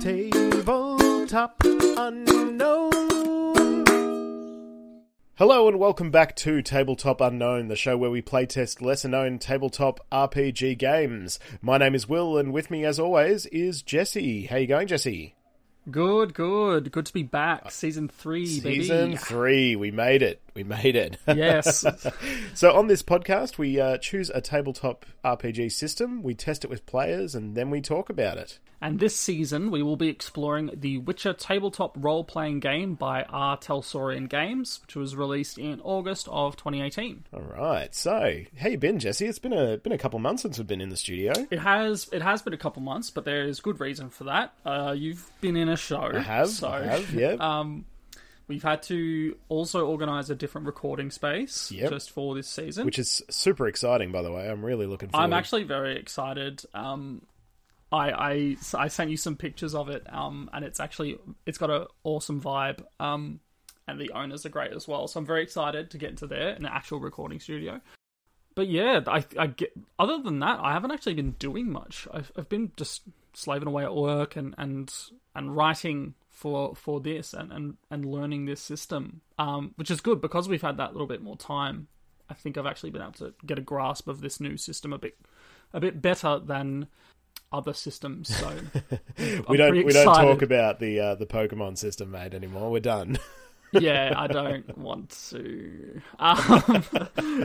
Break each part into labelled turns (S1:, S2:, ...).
S1: Tabletop Unknown. Hello and welcome back to Tabletop Unknown, the show where we playtest lesser known tabletop RPG games. My name is Will, and with me, as always, is Jesse. How you going, Jesse?
S2: Good, good. Good to be back. Season three,
S1: Season
S2: baby.
S1: three, we made it. We made it.
S2: Yes.
S1: so on this podcast, we uh, choose a tabletop RPG system, we test it with players, and then we talk about it.
S2: And this season, we will be exploring the Witcher tabletop role playing game by R. Talsorian Games, which was released in August of 2018.
S1: All right. So, how you been, Jesse? It's been a been a couple months since we've been in the studio.
S2: It has it has been a couple months, but there is good reason for that. Uh, you've been in a show.
S1: I have.
S2: So,
S1: I have. Yeah.
S2: Um, we've had to also organise a different recording space
S1: Yep.
S2: just for this season.
S1: which is super exciting, by the way. I'm really looking forward. To it.
S2: I'm actually very excited. Um, I, I I sent you some pictures of it, um, and it's actually it's got an awesome vibe. Um, and the owners are great as well. So I'm very excited to get into there in an actual recording studio. But yeah, I, I get. Other than that, I haven't actually been doing much. I've, I've been just slaving away at work and and and writing for for this and and, and learning this system, um, which is good because we've had that little bit more time. I think I've actually been able to get a grasp of this new system a bit a bit better than other systems. So
S1: we don't we don't talk about the uh, the Pokemon system, mate, anymore. We're done.
S2: yeah, I don't want to. Um,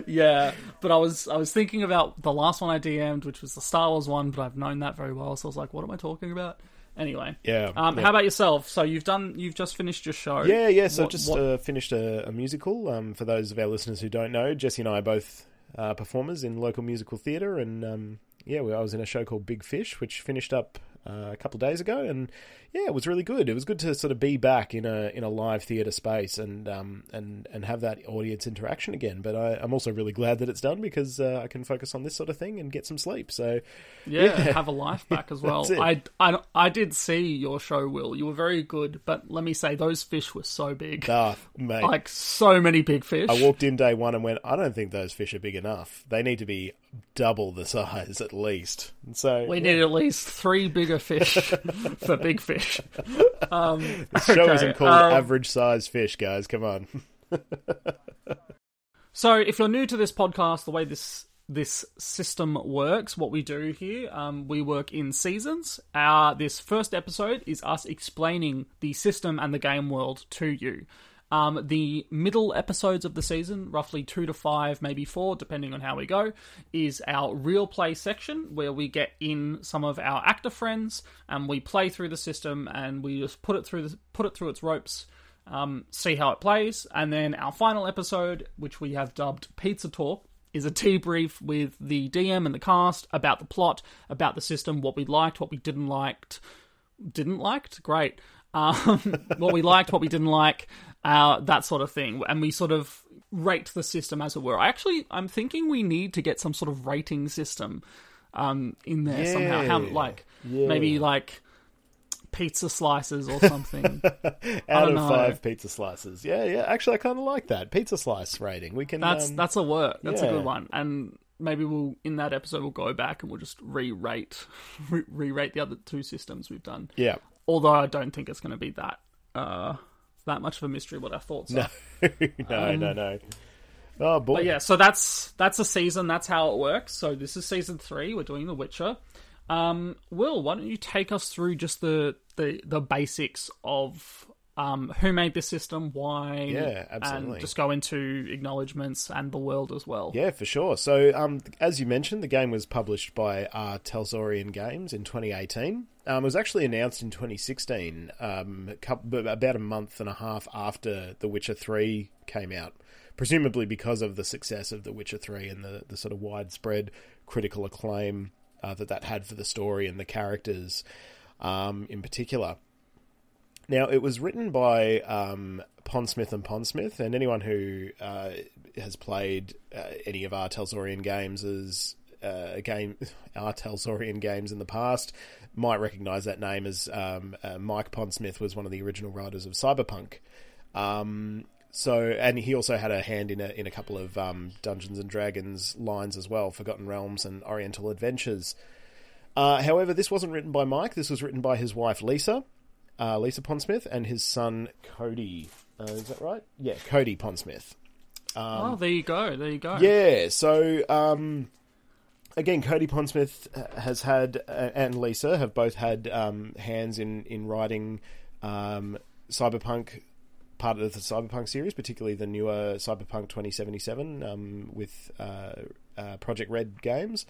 S2: yeah, but I was I was thinking about the last one I DM'd, which was the Star Wars one, but I've known that very well, so I was like, what am I talking about? Anyway,
S1: Yeah.
S2: Um,
S1: yeah.
S2: How about yourself? So you've done you've just finished your show.
S1: Yeah, yeah. So
S2: What-
S1: just
S2: what-
S1: Uh, finished a, a musical. Um, for those of our listeners who don't know, Jesse and I are both uh, performers in local musical theatre, and um, yeah, I was in a show called Big Fish, which finished up uh, a couple of days ago, and yeah, it was really good. It was good to sort of be back in a in a live theatre space and um, and and have that audience interaction again. But I, I'm also really glad that it's done because uh, I can focus on this sort of thing and get some sleep. So
S2: yeah,
S1: Yeah.
S2: have a life back as well. I, I I did see your show, Will. You were very good, but let me say those fish were so big,
S1: ah, mate,
S2: like so many big fish.
S1: I walked in day one and went, I don't think those fish are big enough. They need to be double the size at least. And so
S2: We need at least three bigger fish for big fish. Um,
S1: the show
S2: okay,
S1: isn't called
S2: um,
S1: average size fish, guys. Come on.
S2: So, if you're new to this podcast, the way this this system works, what we do here, um, we work in seasons. Our this first episode is us explaining the system and the game world to you. Um, the middle episodes of the season, roughly two to five, maybe four, depending on how we go, is our real play section where we get in some of our actor friends and we play through the system and we just put it through the, put it through its ropes um, see how it plays, and then our final episode, which we have dubbed Pizza Talk, is a debrief with the DM and the cast about the plot, about the system, what we liked, what we didn't liked, didn't liked, great, um, what we liked, what we didn't like, uh, that sort of thing, and we sort of rate the system as it were. I actually, I'm thinking we need to get some sort of rating system um, in there somehow. How like
S1: Yeah.
S2: maybe like pizza slices or something.
S1: Out of
S2: know.
S1: five pizza slices. Yeah, yeah. Actually, I kind of like that pizza slice rating. We can.
S2: That's
S1: um,
S2: that's a work. That's a good one. And maybe we'll in that episode we'll go back and we'll just re-rate re- re-rate the other two systems we've done.
S1: yeah.
S2: Although I don't think it's going to be that uh that much of a mystery what our thoughts are.
S1: no, no, no. Oh boy.
S2: Um, But yeah, so that's that's a season. That's how it works. So this is season three. We're doing The Witcher. Um, Will, why don't you take us through just the the, the basics of um, who made this system, why,
S1: Yeah, absolutely.
S2: and just go into acknowledgements and the world as well.
S1: Yeah, for sure. So, um, as you mentioned, the game was published by uh, Talsorian Games in 2018. Um, it was actually announced in 2016, um, a couple, about a month and a half after The Witcher 3 came out, presumably because of the success of The Witcher 3 and the, the sort of widespread critical acclaim uh, that that had for the story and the characters um, in particular. Now, it was written by um, Pondsmith and Pondsmith, and anyone who uh, has played uh, any of R. Talsorian games as uh, game R. Talsorian games in the past might recognize that name as um, uh, Mike Pondsmith was one of the original writers of Cyberpunk. Um, so, and he also had a hand in a in a couple of um, Dungeons and Dragons lines as well, Forgotten Realms and Oriental Adventures. Uh, however, this wasn't written by Mike. This was written by his wife Lisa, uh, Lisa Pondsmith, and his son Cody. Uh, is that right? Yeah, Cody Pondsmith.
S2: oh, there you go. There you go.
S1: Yeah. So um, again, Cody Pondsmith has had uh, and Lisa have both had um, hands in in writing um, cyberpunk part of the cyberpunk series, particularly the newer Cyberpunk 2077 um, with uh, uh, Projekt Red games.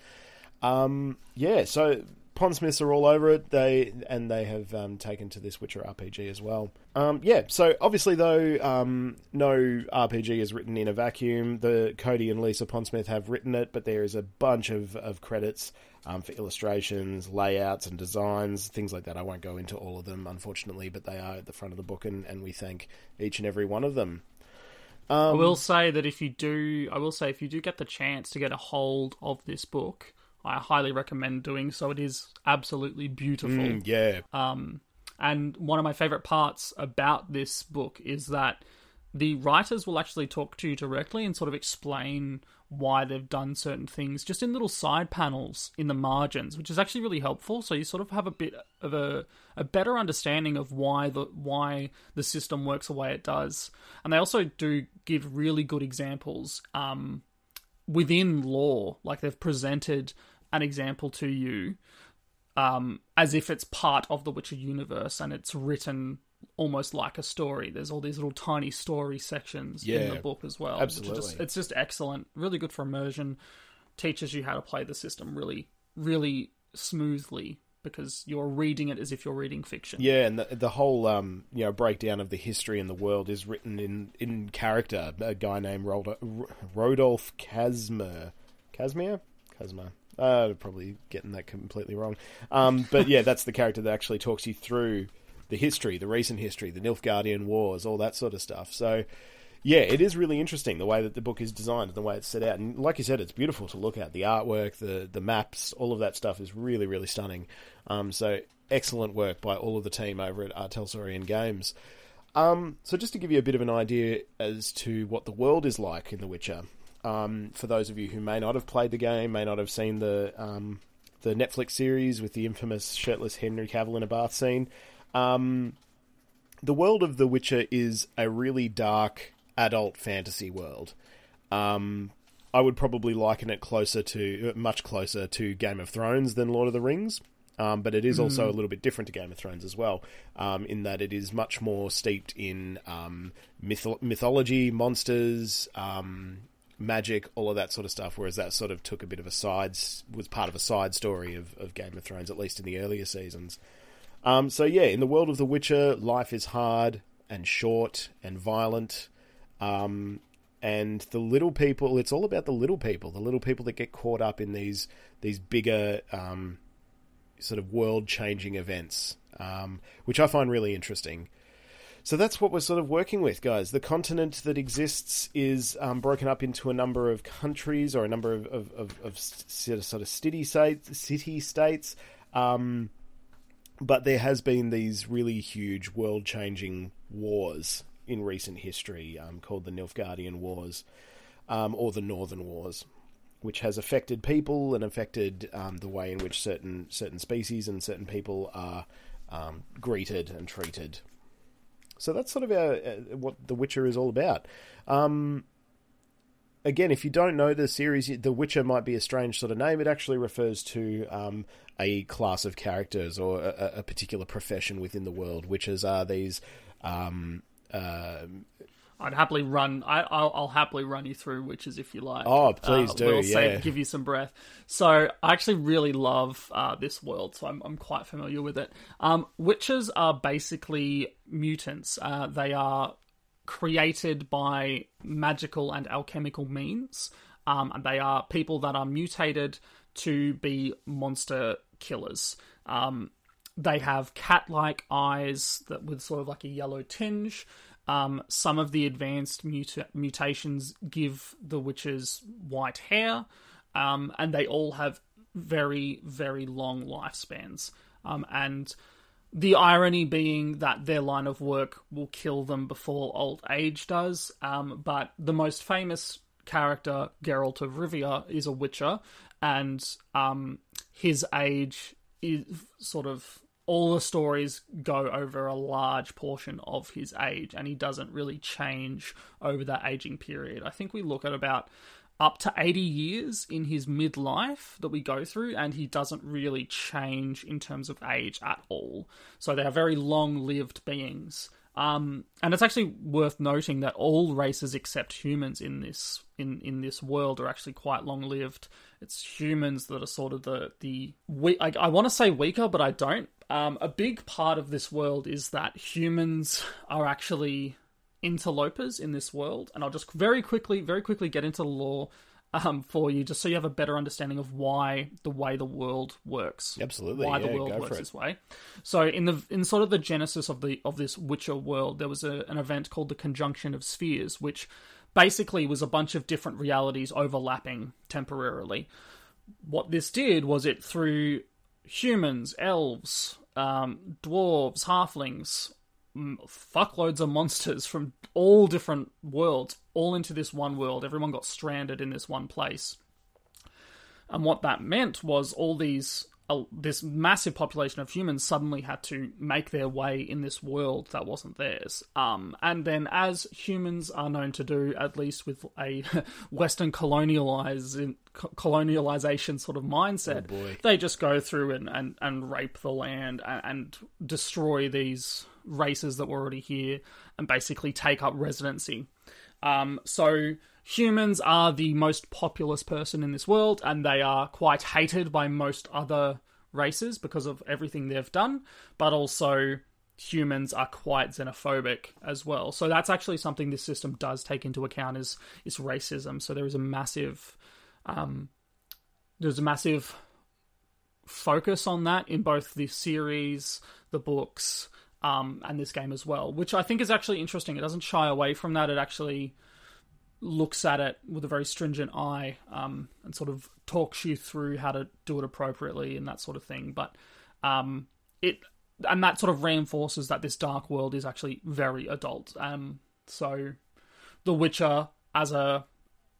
S1: Um, yeah, so Pondsmiths are all over it. They and they have um, taken to this Witcher RPG as well. Um, yeah, so obviously though, um, no RPG is written in a vacuum. The Cody and Lisa Pondsmith have written it, but there is a bunch of of credits um, for illustrations, layouts, and designs, things like that. I won't go into all of them, unfortunately, but they are at the front of the book, and, and we thank each and every one of them.
S2: I will say that if you do, I will say if you do get the chance to get a hold of this book, I highly recommend doing so. It is absolutely beautiful.
S1: Mm, yeah,
S2: And one of my favorite parts about this book is that the writers will actually talk to you directly and sort of explain why they've done certain things just in little side panels in the margins, which is actually really helpful. So you sort of have a bit of a, a better understanding of why the why the system works the way it does. And they also do give really good examples um, within lore Like they've presented an example to you um, as if it's part of the Witcher universe and it's written almost like a story. There's all these little tiny story sections in the book as well.
S1: absolutely.
S2: just- it's just excellent. Really good for immersion. Teaches you how to play the system really, really smoothly because you're reading it as if you're reading fiction.
S1: Yeah, and the, the whole um, you know breakdown of the history in the world is written in, in character. A guy named Roldo, R- Rodolf Casimir, Casimir, Casimir. Uh, probably getting that completely wrong. Um, but yeah, that's the character that actually talks you through the history, the recent history, the Nilfgaardian Wars, all that sort of stuff. So. Yeah, it is really interesting the way that the book is designed and the way it's set out. And like you said, it's beautiful to look at. The artwork, the the maps, all of that stuff is really, really stunning. Um, so excellent work by all of the team over at R. Talsorian Games. Um, so just to give you a bit of an idea as to what the world is like in The Witcher, um, for those of you who may not have played the game, may not have seen the um, the Netflix series with the infamous shirtless Henry Cavill in a bath scene, um, the world of The Witcher is a really dark adult fantasy world. Um, I would probably liken it closer to, much closer to Game of Thrones than Lord of the Rings. Um, but it is also a little bit different to Game of Thrones as well, um, in that it is much more steeped in um, myth- mythology, monsters, um, magic, all of that sort of stuff. Whereas that sort of took a bit of a side, was part of a side story of, of Game of Thrones, at least in the earlier seasons. Um, so yeah, in the world of The Witcher, life is hard and short and violent. Um, and the little people, it's all about the little people, the little people that get caught up in these these bigger um, sort of world changing events, um, which I find really interesting. So that's what we're sort of working with, guys. The continent that exists is um, broken up into a number of countries or a number of, of, of, of sort of, city states. City states. Um, but there has been these really huge world changing wars in recent history um, called the Nilfgaardian Wars um, or the Northern Wars, which has affected people and affected um, the way in which certain certain species and certain people are um, greeted and treated. So that's sort of our, uh, what The Witcher is all about. Um, again, if you don't know the series, The Witcher might be a strange sort of name. It actually refers to um, a class of characters or a, a particular profession within the world. Witchers are these. Um, uh,
S2: I'd happily run. I, I'll, I'll happily run you through witchers if you like.
S1: Oh, please
S2: Uh,
S1: do,
S2: We'll save-
S1: yeah.
S2: give you some breath. So I actually really love uh, this world, so I'm, I'm quite familiar with it. Um, witchers are basically mutants. Uh, they are created by magical and alchemical means, um, and they are people that are mutated to be monster killers. Um, they have cat-like eyes that with sort of like a yellow tinge. Um, some of the advanced muta- mutations give the witchers white hair, um, and they all have very, very long lifespans. Um, and the irony being that their line of work will kill them before old age does. Um, but the most famous character Geralt of Rivia is a Witcher, and um, his age is sort of all the stories go over a large portion of his age, and he doesn't really change over that aging period. I think we look at about up to 80 years in his midlife that we go through, and he doesn't really change in terms of age at all. So they are very long lived beings. Um, and it's actually worth noting that all races except humans in this in, in this world are actually quite long lived. It's humans that are sort of the the we I, I want to say weaker, but I don't. Um, a big part of this world is that humans are actually interlopers in this world, and I'll just very quickly, very quickly get into the lore um, for you, just so you have a better understanding of why the way the world works.
S1: Absolutely,
S2: why
S1: yeah,
S2: the world works this way. So, in the in sort of the genesis of the of this Witcher world, there was a, an event called the Conjunction of Spheres, which basically was a bunch of different realities overlapping temporarily. What this did was it threw humans, elves, um, dwarves, halflings, fuckloads of monsters from all different worlds all into this one world. Everyone got stranded in this one place. And what that meant was all these uh, this massive population of humans suddenly had to make their way in this world that wasn't theirs. Um, and then, as humans are known to do, at least with a Western colonialize, colonialization sort of mindset,
S1: boy.
S2: they just go through and, and, and rape the land and, and destroy these races that were already here and basically take up residency. Um, so humans are the most populous person in this world, and they are quite hated by most other races because of everything they've done. But also, humans are quite xenophobic as well. So that's actually something this system does take into account is is racism. So there is a massive, um, there's a massive focus on that in both the series, the books, um, and this game as well, which I think is actually interesting. It doesn't shy away from that. It actually looks at it with a very stringent eye um, and sort of talks you through how to do it appropriately and that sort of thing. But um, it and that sort of reinforces that this dark world is actually very adult. Um, so, The Witcher as a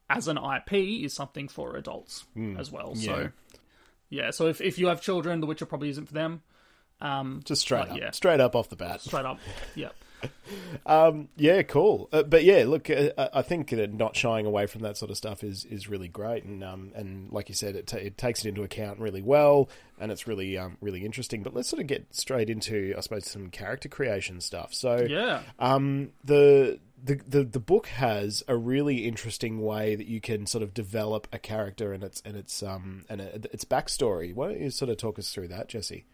S2: as an IP is something for adults as well. So,
S1: yeah.
S2: yeah. So if if you have children, The Witcher probably isn't for them. Um,
S1: Just straight up,
S2: yeah.
S1: straight up off the bat.
S2: straight up, yeah.
S1: Um, yeah, cool. Uh, but yeah, look, uh, I think that not shying away from that sort of stuff is, is really great, and um, and like you said, it, ta it takes it into account really well, and it's really um, really interesting. But let's sort of get straight into, I suppose, some character creation stuff. So
S2: Yeah.
S1: um, the, the the the book has a really interesting way that you can sort of develop a character and its and its um and its backstory. Why don't you sort of talk us through that, Jesse?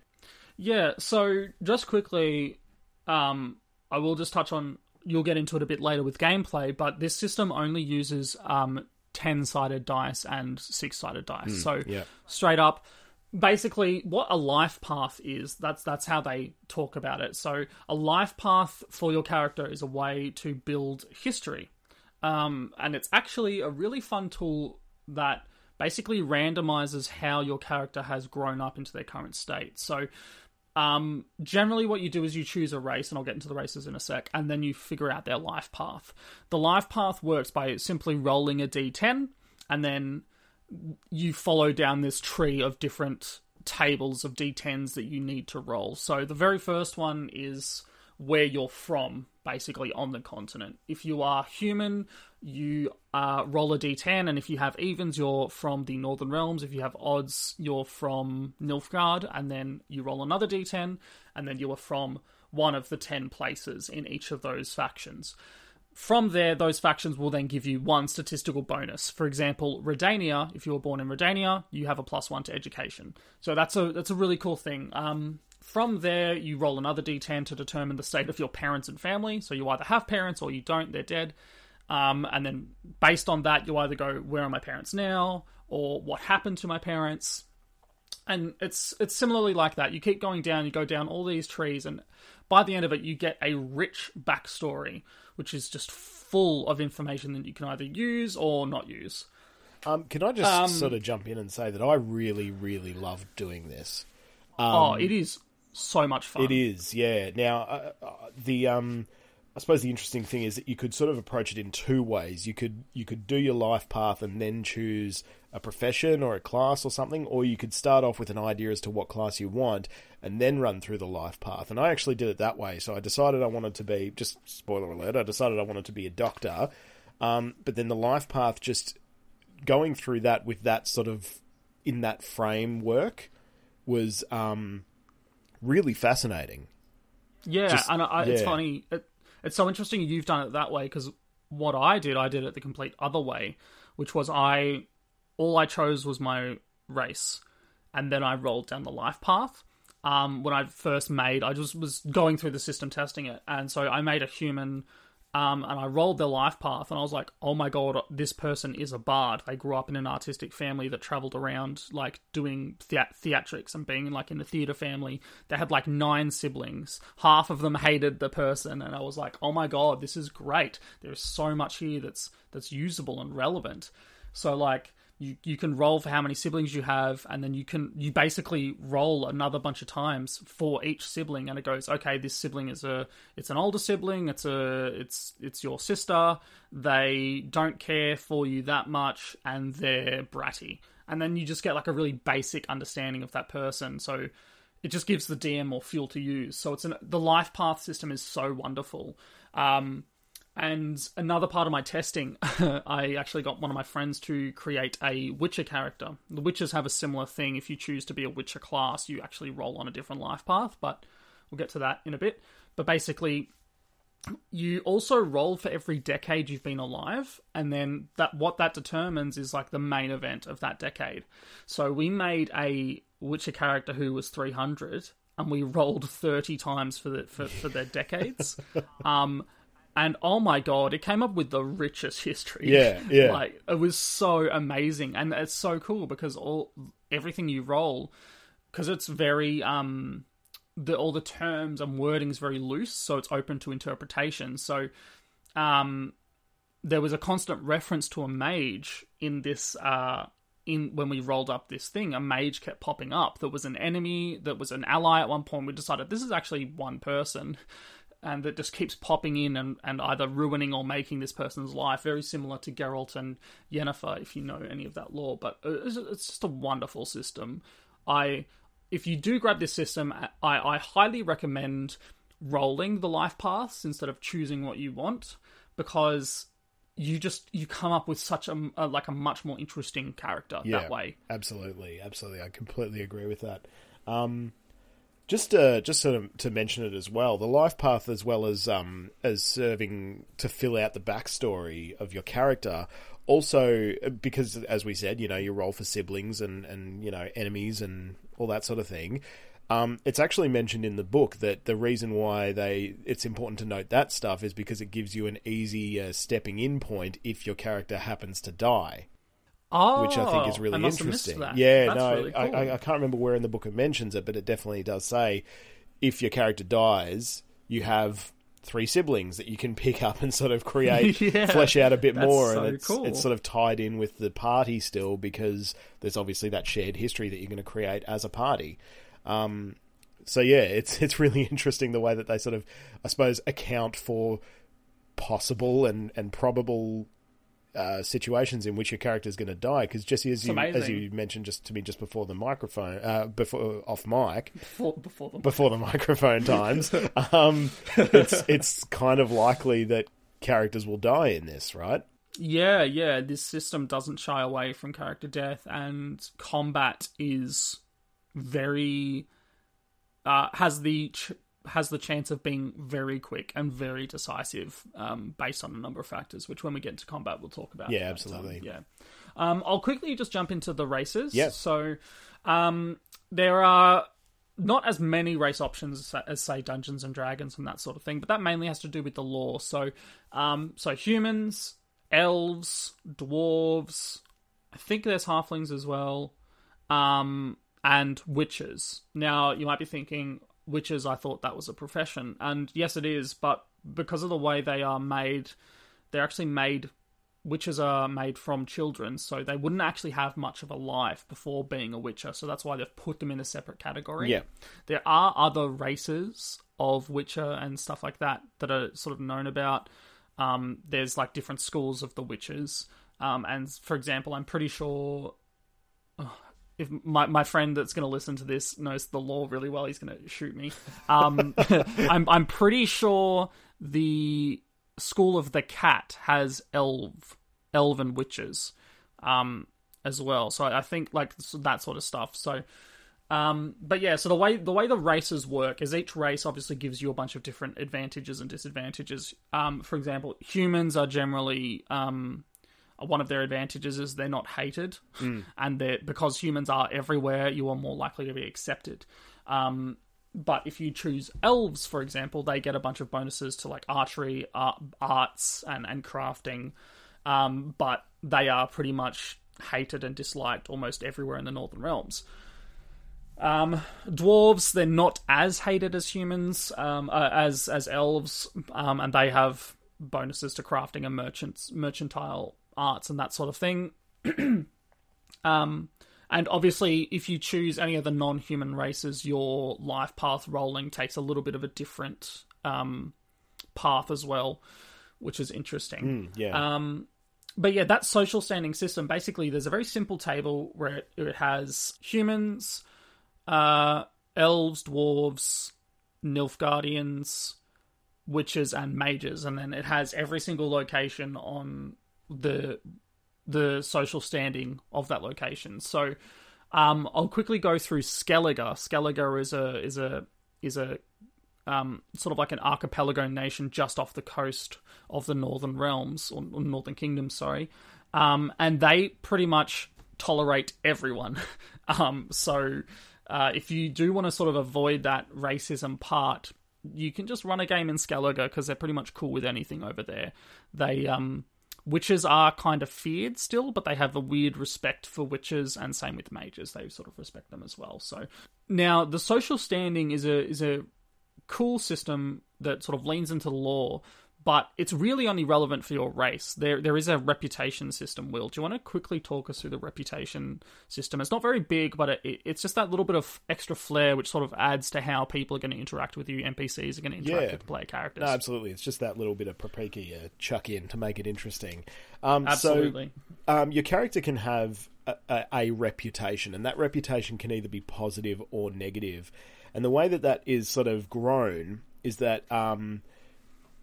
S2: Yeah, so just quickly, um, I will just touch on. You'll get into it a bit later with gameplay, but this system only uses um, ten-sided dice and six-sided dice. so
S1: yeah.
S2: straight up, basically, what a life path is. That's that's how they talk about it. So a life path for your character is a way to build history, um, and it's actually a really fun tool that basically randomizes how your character has grown up into their current state. So um, generally, what you do is you choose a race, and I'll get into the races in a sec, and then you figure out their life path. The life path works by simply rolling a d10, and then you follow down this tree of different tables of d10s that you need to roll. So the very first one is where you're from, basically on the continent. If you are human, you uh, roll a d10, and if you have evens, you're from the Northern Realms. If you have odds, you're from Nilfgaard, and then you roll another d10, and then you are from one of the 10 places in each of those factions. From there, those factions will then give you one statistical bonus. For example, Redania, if you were born in Redania, you have a plus one to education. So that's a that's a really cool thing. Um, from there, you roll another d10 to determine the state of your parents and family. So you either have parents or you don't; they're dead. Um, and then based on that, you either go, "Where are my parents now?" or "What happened to my parents?" and it's it's similarly like that. You keep going down, you go down all these trees, and by the end of it, you get a rich backstory, which is just full of information that you can either use or not use.
S1: Um, can I just
S2: Um,
S1: sort of jump in and say that I really, really love doing this.
S2: oh, it is so much fun.
S1: It is, yeah. Now, uh, uh, the um, I suppose the interesting thing is that you could sort of approach it in two ways. You could you could do your life path and then choose a profession or a class or something, or you could start off with an idea as to what class you want and then run through the life path. And I actually did it that way. So I decided I wanted to be just spoiler alert. I decided I wanted to be a doctor, um, but then the life path just going through that with that sort of in that framework was um, really fascinating.
S2: Yeah,
S1: Just-
S2: and I, it's
S1: yeah.
S2: funny. It, it's so interesting you've done it that way because what I did, I did it the complete other way, which was I all I chose was my race, and then I rolled down the life path. Um, when I first made, I just was going through the system testing it, and so I made a human. Um, and I rolled their life path, and I was like, "Oh my god, this person is a bard. They grew up in an artistic family that traveled around, like doing thea- theatrics and being like in a theater family. They had like nine siblings. Half of them hated the person, and I was like, "Oh my god, this is great. There's so much here that's that's usable and relevant." So like, you you can roll for how many siblings you have and then you can you basically roll another bunch of times for each sibling and it goes okay this sibling is a it's an older sibling it's a it's it's your sister they don't care for you that much and they're bratty. And then you just get like a really basic understanding of that person. So it just gives the DM more fuel to use. So it's an the life path system is so wonderful. Um and another part of my testing, I actually got one of my friends to create a Witcher character. The Witchers have a similar thing. If you choose to be a Witcher class, you actually roll on a different life path, but we'll get to that in a bit. But basically, you also roll for every decade you've been alive, and then that what that determines is like the main event of that decade. So we made a Witcher character who was 300, and we rolled 30 times for the for, for their decades. um, and oh my god, it came up with the richest history.
S1: Yeah, yeah.
S2: like it was so amazing, and it's so cool because all everything you roll, because it's very um, the all the terms and wording is very loose, so it's open to interpretation. So, um, there was a constant reference to a mage in this uh in when we rolled up this thing a mage kept popping up that was an enemy that was an ally at one point we decided this is actually one person and that just keeps popping in and, and either ruining or making this person's life very similar to Geralt and Yennefer if you know any of that lore but it's, it's just a wonderful system I if you do grab this system I, I highly recommend rolling the life paths instead of choosing what you want because you just you come up with such a, a like a much more interesting character that way.
S1: Absolutely, absolutely. I completely agree with that. Um, just uh, just sort of to mention it as well, the life path as well as um, as serving to fill out the backstory of your character. Also, because as we said, you know, your roll for siblings and and you know enemies and all that sort of thing. Um, it's actually mentioned in the book that the reason why they it's important to note that stuff is because it gives you an easy uh, stepping in point if your character happens to die
S2: Oh,
S1: which I think is really
S2: must have
S1: interesting.
S2: that.
S1: Yeah,
S2: That's
S1: no,
S2: really
S1: I,
S2: cool.
S1: I, I can't remember where in the book it mentions it, but it definitely does say if your character dies, you have three siblings that you can pick up and sort of create,
S2: Yeah,
S1: flesh out a bit more,
S2: so
S1: and it's
S2: cool.
S1: it's sort of tied in with the party still because there's obviously that shared history that you're going to create as a party. Um, so yeah, it's it's really interesting the way that they sort of, I suppose, account for possible and and probable uh, situations in which your character is going to die. Because Jesse, as you as you mentioned just to me just before the microphone, uh, before off mic,
S2: before, before the
S1: before the microphone times, um, it's it's kind of likely that characters will die in this, right?
S2: Yeah, yeah. This system doesn't shy away from character death, and combat is very uh, has the ch- has the chance of being very quick and very decisive, um, based on a number of factors. Which, when we get into combat, we'll talk about.
S1: Yeah,
S2: But, um,
S1: absolutely.
S2: yeah. Um, I'll quickly just jump into the races.
S1: Yeah.
S2: So, um, there are not as many race options as, as say Dungeons and Dragons and that sort of thing, but that mainly has to do with the lore. So, um, so humans, elves, dwarves, I think there's halflings as well, um, and witchers. Now you might be thinking witchers. I thought that was a profession, and yes, it is. But because of the way they are made, they're actually made witchers are made from children, so they wouldn't actually have much of a life before being a witcher. So that's why they've put them in a separate category.
S1: Yeah.
S2: There are other races of witcher and stuff like that that are sort of known about. Um, there's like different schools of the witchers. Um, and for example, I'm pretty sure if my, my friend that's going to listen to this knows the lore really well, he's going to shoot me. Um, I'm I'm pretty sure the school of the cat has elf elven witchers um, as well. So I think like that sort of stuff. So. Um, but yeah, so the way the way the races work is each race obviously gives you a bunch of different advantages and disadvantages. Um, for example, humans are generally um, one of their advantages is they're not hated, and they because humans are everywhere, you are more likely to be accepted. Um, but if you choose elves, for example, they get a bunch of bonuses to like archery, art, arts, and and crafting. Um, but they are pretty much hated and disliked almost everywhere in the Northern Realms. Um, dwarves, they're not as hated as humans, um, uh, as as elves, um, and they have bonuses to crafting and merchants, mercantile arts and that sort of thing. um, and obviously, if you choose any of the non-human races, your life path rolling takes a little bit of a different um, path as well, which is interesting.
S1: yeah.
S2: Um, but yeah, that social standing system basically, there's a very simple table where it, it has humans, uh, elves, dwarves, Nilfgaardians, witchers, and mages, and then it has every single location on the the social standing of that location. So, um, I'll quickly go through Skellige. Skellige is a is a is a um, sort of like an archipelago nation just off the coast of the Northern Realms or, or Northern Kingdom, sorry, um, and they pretty much tolerate everyone. um, so, uh, if you do want to sort of avoid that racism part, you can just run a game in Skellige because they're pretty much cool with anything over there. They um, witchers are kind of feared still, but they have a weird respect for witchers, and same with mages. They sort of respect them as well. So now the social standing is a is a cool system that sort of leans into the lore, but it's really only relevant for your race. There there is a reputation system. Will, do you want to quickly talk us through the reputation system? It's not very big, but it, it's just that little bit of extra flair which sort of adds to how people are going to interact with you. NPCs are going to interact
S1: Yeah.
S2: with player characters.
S1: No, absolutely. It's just that little bit of paprika you chuck in to make it interesting. Um,
S2: Absolutely.
S1: So, um, your character can have a, a, a reputation, and that reputation can either be positive or negative. And the way that that is sort of grown is that um,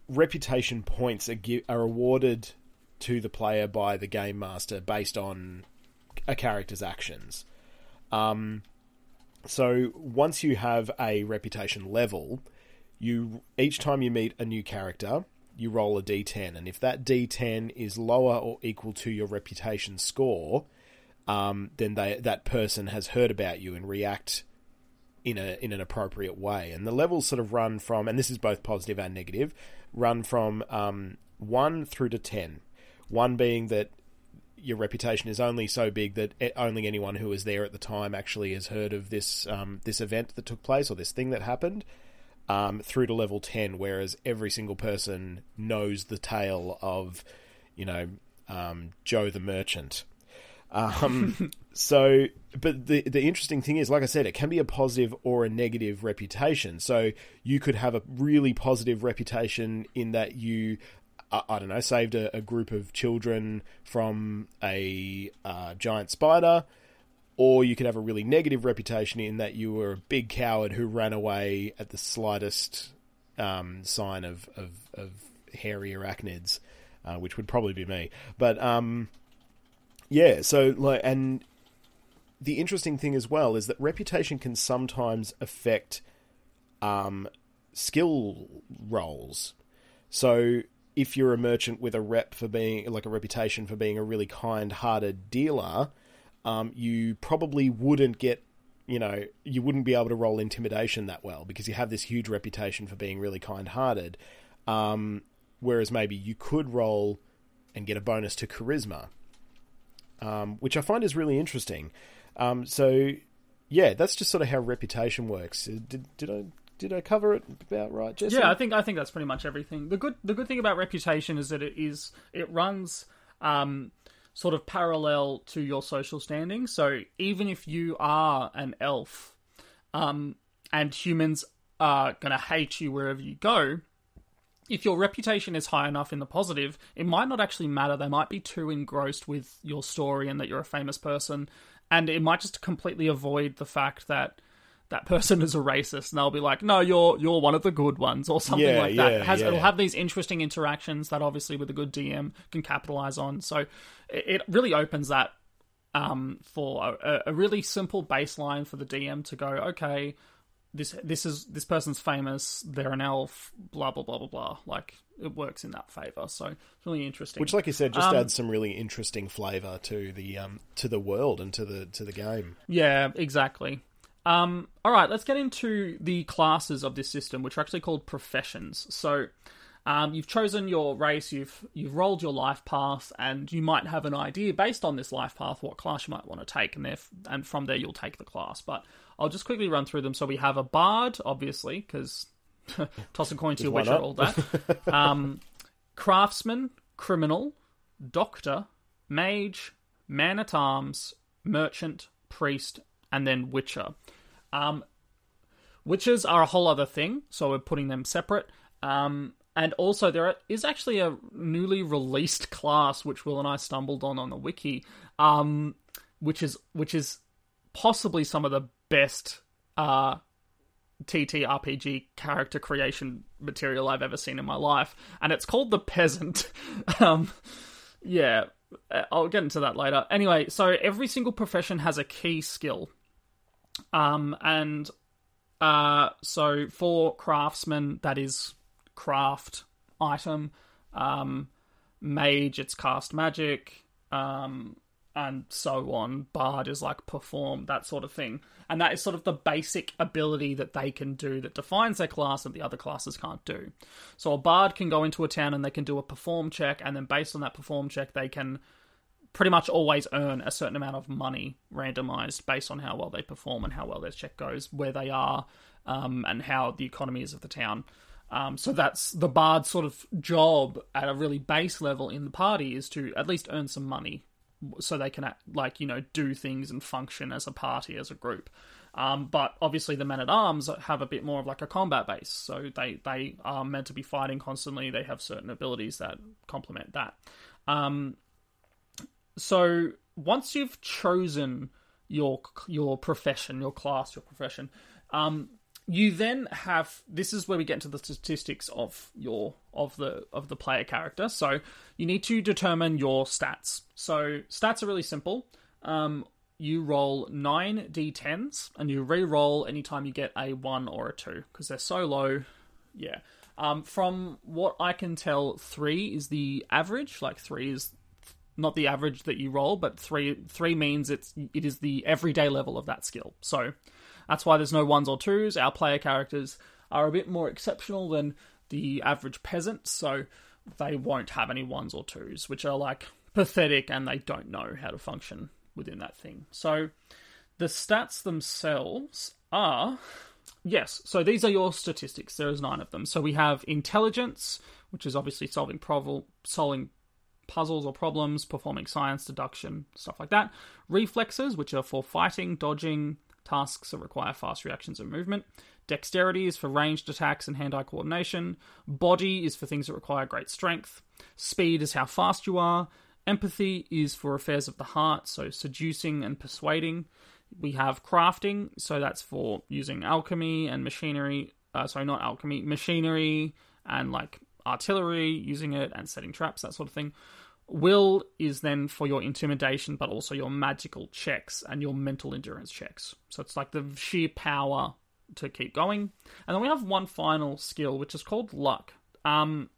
S1: reputation points are, are awarded to the player by the game master based on a character's actions. Um, so once you have a reputation level, you each time you meet a new character, you roll a d10, and if that d10 is lower or equal to your reputation score, um, then they, that person has heard about you and react in a in an appropriate way. And the levels sort of run from, and this is both positive and negative, run from um, one through to ten. One being that your reputation is only so big that only anyone who was there at the time actually has heard of this um, this event that took place or this thing that happened. Um, through to level ten, whereas every single person knows the tale of, you know, um, Joe the merchant. So, but the the interesting thing is, like I said, it can be a positive or a negative reputation. So you could have a really positive reputation in that you, I, I don't know, saved a, a group of children from a uh, giant spider, or you could have a really negative reputation in that you were a big coward who ran away at the slightest um, sign of, of, of hairy arachnids, uh, which would probably be me. But um, yeah, so like, and the interesting thing as well is that reputation can sometimes affect um, skill rolls. So if you're a merchant with a rep for being like a reputation for being a really kind-hearted dealer, um, you probably wouldn't get, you know, you wouldn't be able to roll intimidation that well because you have this huge reputation for being really kind-hearted. Um, whereas maybe you could roll and get a bonus to charisma, um, which I find is really interesting. Um, so, yeah, that's just sort of how reputation works. Uh, Did, did I did I cover it about right, Jesse?
S2: Yeah, I think I think that's pretty much everything. The good the good thing about reputation is that it is it runs um, sort of parallel to your social standing. So even if you are an elf, um, and humans are going to hate you wherever you go, if your reputation is high enough in the positive, it might not actually matter. They might be too engrossed with your story and that you're a famous person, and it might just completely avoid the fact that that person is a racist, and they'll be like, "No, you're you're one of the good ones," or something
S1: Yeah,
S2: like that.
S1: yeah,
S2: It has
S1: yeah.
S2: it'll have these interesting interactions that obviously with a good DM can capitalize on. So it, it really opens that um, for a, a really simple baseline for the DM to go, okay, this this is this person's famous, they're an elf, blah blah blah blah blah. Like it works in that favor, so it's really interesting.
S1: Which, like you said, just
S2: Um,
S1: adds some really interesting flavour to the um, to the world and to the to the game.
S2: Yeah, exactly. Um, all right, let's get into the classes of this system, which are actually called professions. So, um, you've chosen your race, you've you've rolled your life path, and you might have an idea based on this life path what class you might want to take, and there, and from there you'll take the class. But I'll just quickly run through them. So we have a bard, obviously, because toss a coin to your witcher, all that. um, craftsman, criminal, doctor, mage, man at arms, merchant, priest, and then witcher. Um, witches are a whole other thing, so we're putting them separate. Um, and also, there is actually a newly released class which Will and I stumbled on on the wiki, um, which is which is possibly some of the best uh, TTRPG character creation material I've ever seen in my life, and it's called the Peasant. um, yeah, uh, I'll get into that later. Anyway, so every single profession has a key skill, um, and uh, so for craftsmen, that is craft item. Um, mage, it's cast magic. Um, and so on. Bard is like perform, that sort of thing. And that is sort of the basic ability that they can do that defines their class that the other classes can't do. So a bard can go into a town and they can do a perform check, and then based on that perform check, they can pretty much always earn a certain amount of money randomized based on how well they perform and how well their check goes, where they are, um, and how the economy is of the town. Um, so that's the bard's sort of job at a really base level in the party is to at least earn some money so they can act, like you know do things and function as a party as a group. Um, but obviously the men at arms have a bit more of like a combat base. So they they are meant to be fighting constantly. They have certain abilities that complement that. Um, so once you've chosen your your profession your class your profession um, you then have this is where we get into the statistics of your of the of the player character. So you need to determine your stats. So stats are really simple. Um, you roll 9 d10s and you re-roll anytime you get a 1 or a 2 because they're so low. Yeah. Um, from what i can tell 3 is the average. Like 3 is not the average that you roll but 3 3 means it's it is the everyday level of that skill. So that's why there's no ones or twos. Our player characters are a bit more exceptional than the average peasant, so they won't have any ones or twos, which are like pathetic and they don't know how to function within that thing. So the stats themselves are yes, so these are your statistics. There is nine of them. So we have intelligence, which is obviously solving provel- solving puzzles or problems, performing science, deduction, stuff like that. Reflexes, which are for fighting, dodging, tasks that require fast reactions and movement. Dexterity is for ranged attacks and hand eye coordination. Body is for things that require great strength. Speed is how fast you are. Empathy is for affairs of the heart, so seducing and persuading. We have crafting, so that's for using alchemy and machinery. Uh, sorry, not alchemy, machinery and like artillery, using it and setting traps, that sort of thing. Will is then for your intimidation, but also your magical checks and your mental endurance checks. So it's like the sheer power to keep going. And then we have one final skill, which is called luck. Um,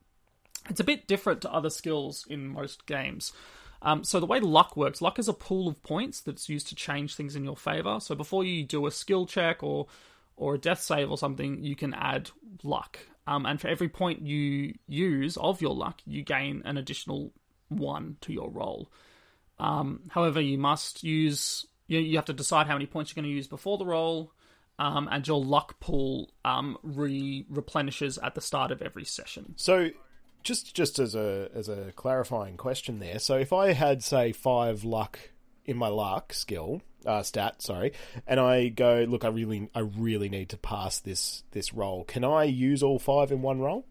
S2: it's a bit different to other skills in most games. Um, so the way luck works, luck is a pool of points that's used to change things in your favor. So before you do a skill check or or a death save or something, you can add luck. Um, and for every point you use of your luck, you gain an additional one to your roll. Um, however, you must use you, you have to decide how many points you're going to use before the roll, um, and your luck pool um, re replenishes at the start of every session.
S1: So, just just as a as a clarifying question there. So if I had say five luck in my luck skill uh, stat, sorry, and I go look, I really I really need to pass this this roll. Can I use all five in one roll?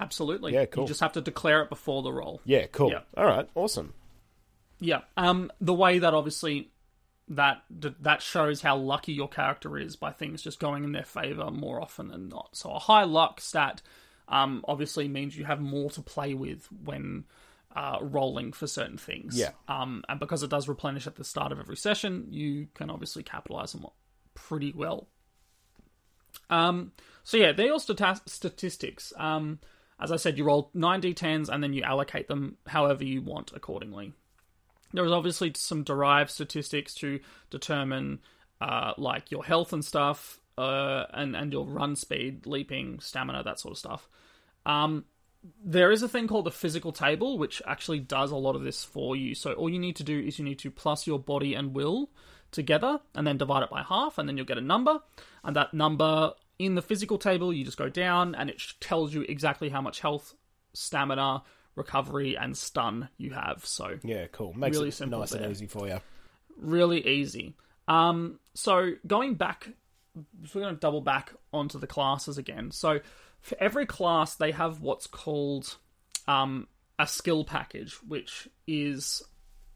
S2: Absolutely.
S1: Yeah, cool.
S2: You just have to declare it before the roll.
S1: Yeah, cool.
S2: Yeah.
S1: All right, awesome.
S2: Yeah. Um, the way that obviously that that shows how lucky your character is by things just going in their favor more often than not. So a high luck stat um, obviously means you have more to play with when uh, rolling for certain things.
S1: Yeah.
S2: Um, and because it does replenish at the start of every session, you can obviously capitalize on it pretty well. Um, so yeah, they're your statistics. Um, as I said, you roll nine d10s and then you allocate them however you want accordingly. There is obviously some derived statistics to determine, uh, like your health and stuff, uh, and and your run speed, leaping, stamina, that sort of stuff. Um, there is a thing called the physical table, which actually does a lot of this for you. So all you need to do is you need to plus your body and will together, and then divide it by half, and then you'll get a number. And that number in the physical table, you just go down, and it tells you exactly how much health, stamina, recovery, and stun you have. So
S1: Yeah, cool. Makes
S2: Really
S1: it nice
S2: there.
S1: and easy for you.
S2: really easy. Um, so going back, so we're going to double back onto the classes again. So for every class, they have what's called um, a skill package, which is,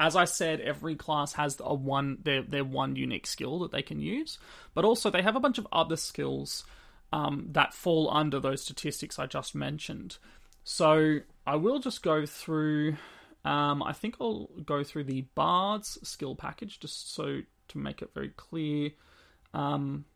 S2: as I said, every class has a one their their one unique skill that they can use, but also they have a bunch of other skills um, that fall under those statistics I just mentioned. So I will just go through. Um, I think I'll go through the Bard's skill package just so to make it very clear um,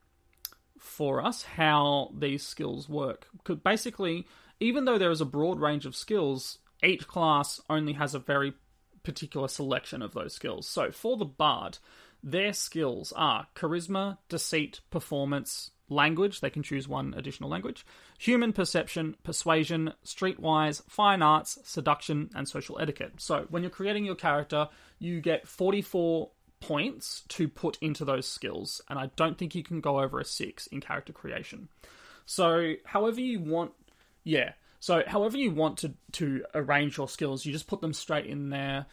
S2: for us how these skills work. 'Cause basically, even though there is a broad range of skills, each class only has a very particular selection of those skills. So for the Bard, their skills are charisma, deceit, performance, language, they can choose one additional language, human perception, persuasion, streetwise, fine arts, seduction, and social etiquette. So when you're creating your character, you get 44 points to put into those skills, and I don't think you can go over a 6 in character creation. So however you want yeah. So however you want to to arrange your skills, you just put them straight in there.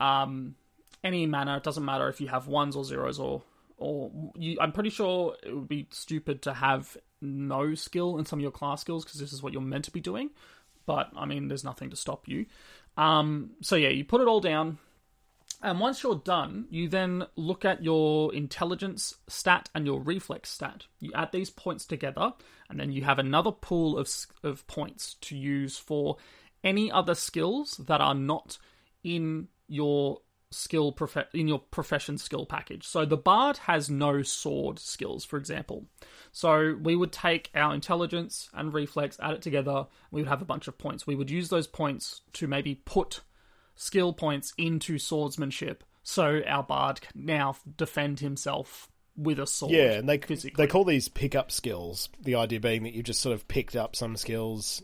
S2: Um, any manner. It doesn't matter if you have ones or zeros or or you, I'm pretty sure it would be stupid to have no skill in some of your class skills because this is what you're meant to be doing. But I mean, there's nothing to stop you. Um, so yeah, you put it all down. And once you're done, you then look at your intelligence stat and your reflex stat. You add these points together, and then you have another pool of, of points to use for any other skills that are not in your skill prof- in your profession skill package. So the bard has no sword skills, for example. So we would take our intelligence and reflex, add it together. We would have a bunch of points. We would use those points to maybe put skill points into swordsmanship, so our bard can now defend himself with a sword.
S1: Yeah, and they
S2: physically.
S1: they call these pickup skills. The idea being that you've just sort of picked up some skills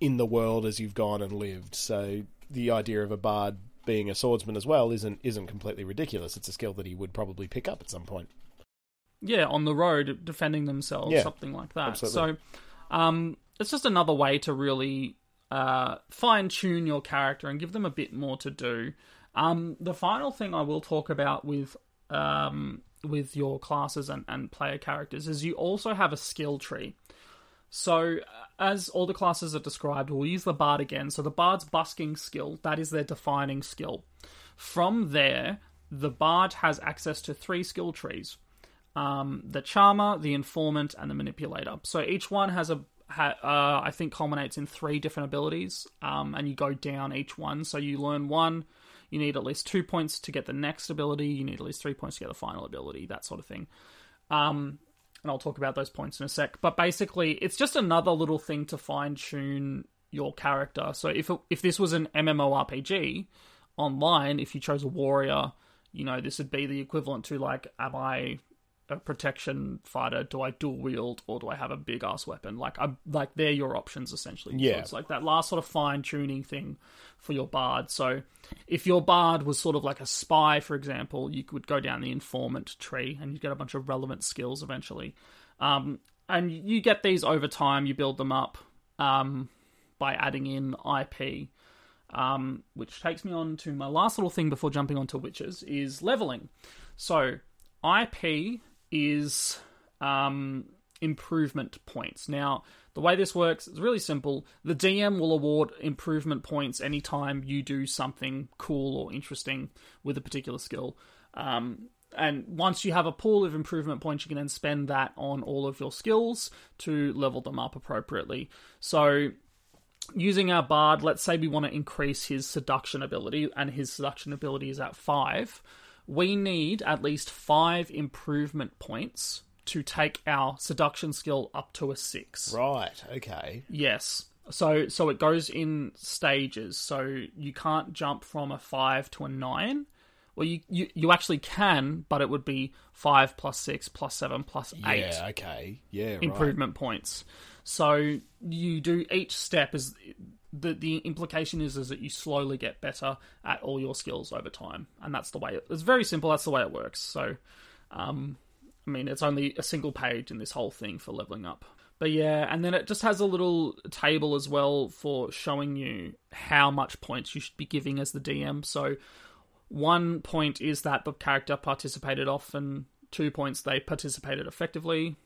S1: in the world as you've gone and lived. So the idea of a bard being a swordsman as well isn't isn't completely ridiculous. It's a skill that he would probably pick up at some point.
S2: yeah, on the road defending themselves,
S1: Yeah,
S2: something like that.
S1: absolutely.
S2: So, um, it's just another way to really uh, fine tune your character and give them a bit more to do. Um, the final thing I will talk about with um, with your classes and, and player characters is you also have a skill tree. So, uh, as all the classes are described, we'll use the bard again. So, the bard's busking skill, that is their defining skill. From there, the bard has access to three skill trees um, the charmer, the informant, and the manipulator. So, each one has a ha, uh, I think culminates in three different abilities, um, and you go down each one. So, you learn one, you need at least two points to get the next ability, you need at least three points to get the final ability, that sort of thing. Um, and I'll talk about those points in a sec. But basically, it's just another little thing to fine tune your character. So if it, if this was an MMORPG online, if you chose a warrior, you know this would be the equivalent to like, am I a protection fighter? Do I dual wield or do I have a big ass weapon? Like I like they're your options essentially. So
S1: Yeah.
S2: it's like that last sort of fine tuning thing for your bard. So if your bard was sort of like a spy, for example, you could go down the informant tree and you get a bunch of relevant skills eventually. Um, and you get these over time, you build them up. Um, by adding in IP. Um, which takes me on to my last little thing before jumping onto witchers is leveling. So IP is um, improvement points. Now, the way this works is really simple. The DM will award improvement points anytime you do something cool or interesting with a particular skill. Um, and once you have a pool of improvement points, you can then spend that on all of your skills to level them up appropriately. So, using our bard, let's say we want to increase his seduction ability, and his seduction ability is at five. We need at least five improvement points to take our seduction skill up to a six.
S1: Right. Okay.
S2: Yes. So so it goes in stages. So you can't jump from a five to a nine. Well, you, you, you actually can, but it would be five plus six plus seven plus eight
S1: Yeah. Okay. Yeah. Right.
S2: improvement points. So you do each step is the the implication is is that you slowly get better at all your skills over time, and that's the way it, it's very simple. That's the way it works. So, um, I mean, it's only a single page in this whole thing for leveling up. But yeah, and then it just has a little table as well for showing you how much points you should be giving as the DM. So one point is that the character participated often. Two points they participated effectively.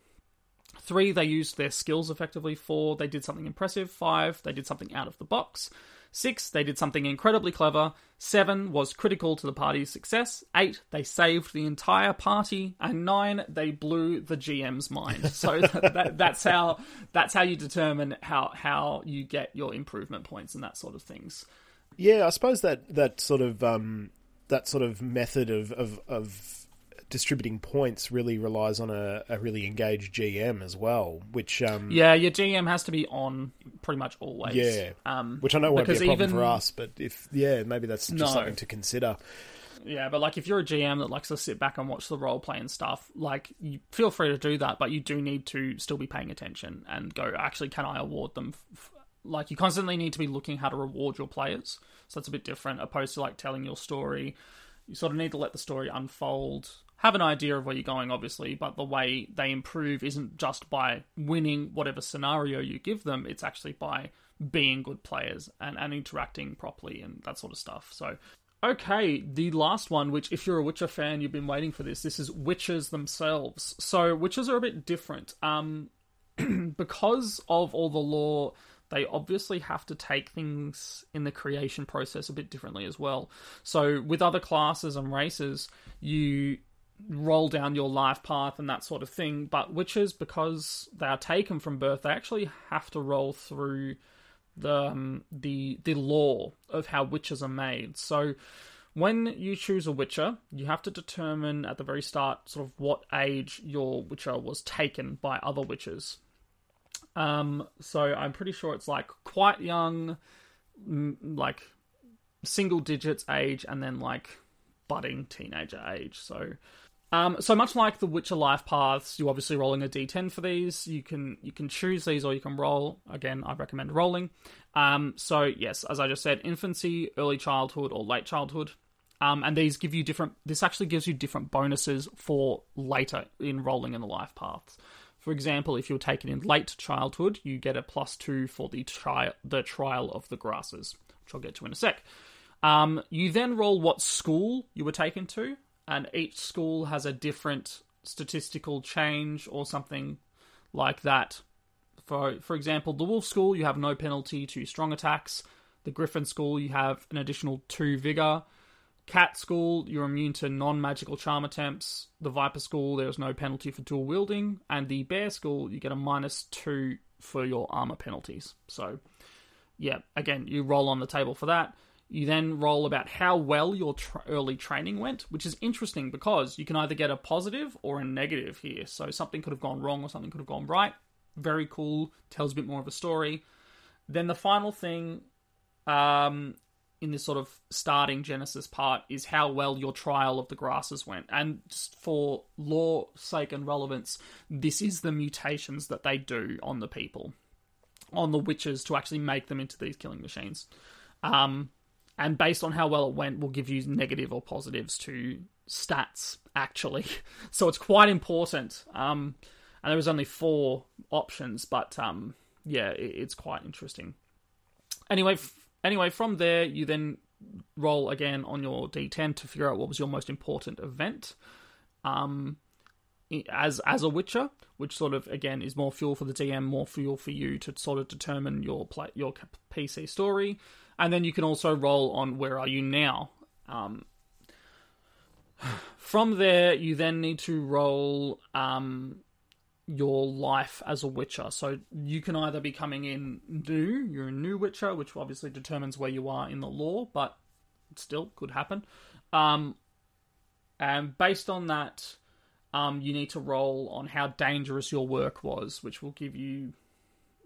S2: Three, they used their skills effectively. Four, they did something impressive. Five, they did something out of the box. Six, they did something incredibly clever. Seven was critical to the party's success. Eight, they saved the entire party. And nine, they blew the GM's mind. So that, that, that's how that's how you determine how how you get your improvement points and that sort of things.
S1: Yeah, I suppose that that sort of um, that sort of method of, of, of distributing points really relies on a, a really engaged GM as well, which um,
S2: Yeah, your GM has to be on pretty much always.
S1: yeah,
S2: Um,
S1: which I know won't be a problem
S2: even-
S1: for us, but if yeah, maybe that's just
S2: No.
S1: something to consider.
S2: Yeah, but like if you're a GM that likes to sit back and watch the role play and stuff, like you feel free to do that, but you do need to still be paying attention and go, actually, can I award them? F- like you constantly need to be looking how to reward your players. So that's a bit different opposed to like telling your story. You sort of need to let the story unfold. Have an idea of where you're going, obviously, but the way they improve isn't just by winning whatever scenario you give them, it's actually by being good players and, and interacting properly and that sort of stuff. So Okay, the last one, which if you're a Witcher fan, you've been waiting for this. This is witchers themselves. So witchers are a bit different. Um, because of all the lore, they obviously have to take things in the creation process a bit differently as well. So with other classes and races, you roll down your life path and that sort of thing. But witchers, because they are taken from birth, they actually have to roll through the um, the the lore of how witchers are made. So when you choose a witcher, you have to determine at the very start sort of what age your witcher was taken by other witchers. Um, so I'm pretty sure it's like quite young, like single digits age, and then like budding teenager age. So um, so much like the Witcher life paths, you're obviously rolling a d10 for these. You can you can choose these or you can roll. Again, I recommend rolling. Um, so yes, as I just said, infancy, early childhood, or late childhood. Um, and these give you different. This actually gives you different bonuses for later in rolling in the life paths. For example, if you're taken in late childhood, you get a plus two for the trial the trial of the grasses, which I'll get to in a sec. Um, you then roll what school you were taken to, and each school has a different statistical change or something like that. For for example, the Wolf School you have no penalty to strong attacks. The Griffin School you have an additional two vigor. Cat School you're immune to non-magical charm attempts. The Viper School there is no penalty for dual wielding, and the Bear School you get a minus two for your armor penalties. So yeah, again, you roll on the table for that. You then roll about how well your tr early training went, which is interesting because you can either get a positive or a negative here. So something could have gone wrong or something could have gone right. Very cool, tells a bit more of a story. Then the final thing um, in this sort of starting Genesis part is how well your trial of the grasses went. And just for lore sake and relevance, this is the mutations that they do on the people, on the witchers to actually make them into these killing machines. Um, and based on how well it went, will give you negative or positives to stats, actually. So it's quite important. Um, and there was only four options, but um, yeah, it, it's quite interesting. anyway, f- anyway, from there you then roll again on your d10 to figure out what was your most important event. Um, as as a Witcher, which sort of again is more fuel for the DM, more fuel for you to sort of determine your play, your PC story, and then you can also roll on where are you now. Um, from there, you then need to roll um, your life as a Witcher. So you can either be coming in new, you're a new Witcher, which obviously determines where you are in the lore, but still could happen. Um, and based on that, um, you need to roll on how dangerous your work was, which will give you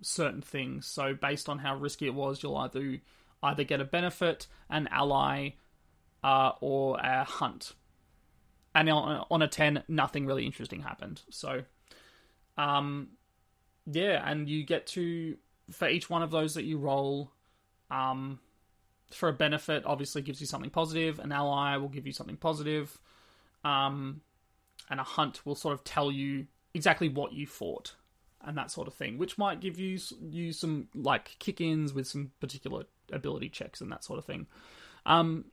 S2: certain things. So based on how risky it was, you'll either either get a benefit, an ally, uh, or a hunt. And on, a ten, nothing really interesting happened. So, um, yeah, and you get to for each one of those that you roll, um, for a benefit, obviously gives you something positive. An ally will give you something positive. Um, and a hunt will sort of tell you exactly what you fought and that sort of thing, which might give you you some like kick-ins with some particular ability checks and that sort of thing. Um,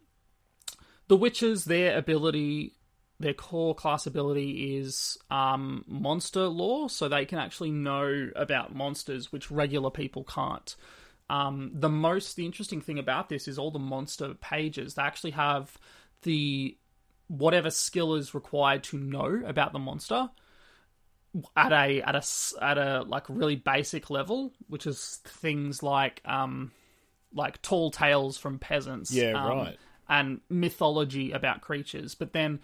S2: the witchers, their ability, their core class ability is um, monster lore, so they can actually know about monsters, which regular people can't. Um, the most the interesting thing about this is all the monster pages. They actually have the whatever skill is required to know about the monster at a at a at a like really basic level, which is things like um like tall tales from peasants,
S1: Yeah,
S2: um,
S1: right.
S2: and mythology about creatures. But then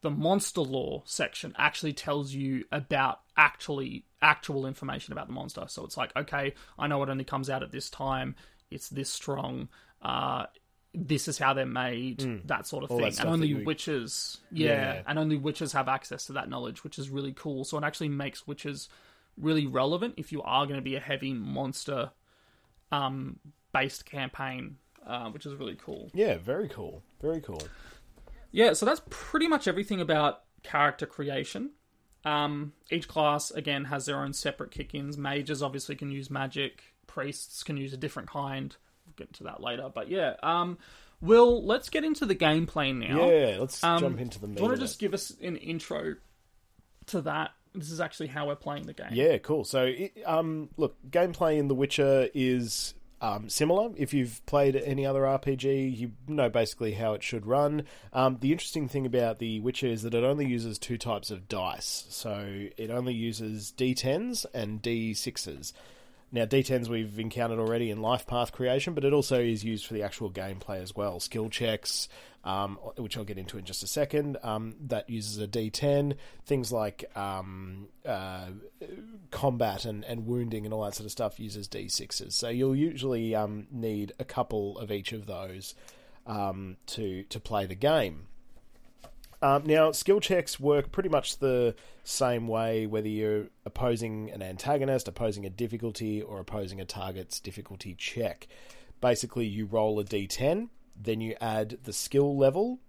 S2: the monster lore section actually tells you about actually actual information about the monster. So it's like, okay, I know it only comes out at this time. It's this strong. Uh, this is how they're made. That sort of.
S1: All
S2: thing. And only
S1: you-
S2: witchers, yeah,
S1: Yeah.
S2: and only witchers have access to that knowledge, which is really cool. So it actually makes witchers really relevant if you are going to be a heavy monster um, based campaign, uh, which is really cool.
S1: Yeah, very cool. Very cool.
S2: Yeah, so that's pretty much everything about character creation. Um, each class again has their own separate kick-ins. Mages obviously can use magic. Priests can use a different kind. We'll get into that later. But yeah, um, Will, let's get into the gameplay now.
S1: Yeah, let's
S2: Um,
S1: jump into the
S2: Do you want to just give us an intro to that? This is actually how we're playing the game.
S1: Yeah, cool. So, it, um, look, gameplay in The Witcher is um, similar. If you've played any other RPG, you know basically how it should run. Um, the interesting thing about The Witcher is that it only uses two types of dice. So, it only uses D10s and D6s. Now, D10s we've encountered already in life path creation, but it also is used for the actual gameplay as well. Skill checks, um, which I'll get into in just a second, um, that uses a D10. Things like um, uh, combat and, and wounding and all that sort of stuff uses D6s. So you'll usually um, need a couple of each of those um, to to play the game. Um, now, skill checks work pretty much the same way whether you're opposing an antagonist, opposing a difficulty, or opposing a target's difficulty check. Basically, you roll a d10, then you add the skill level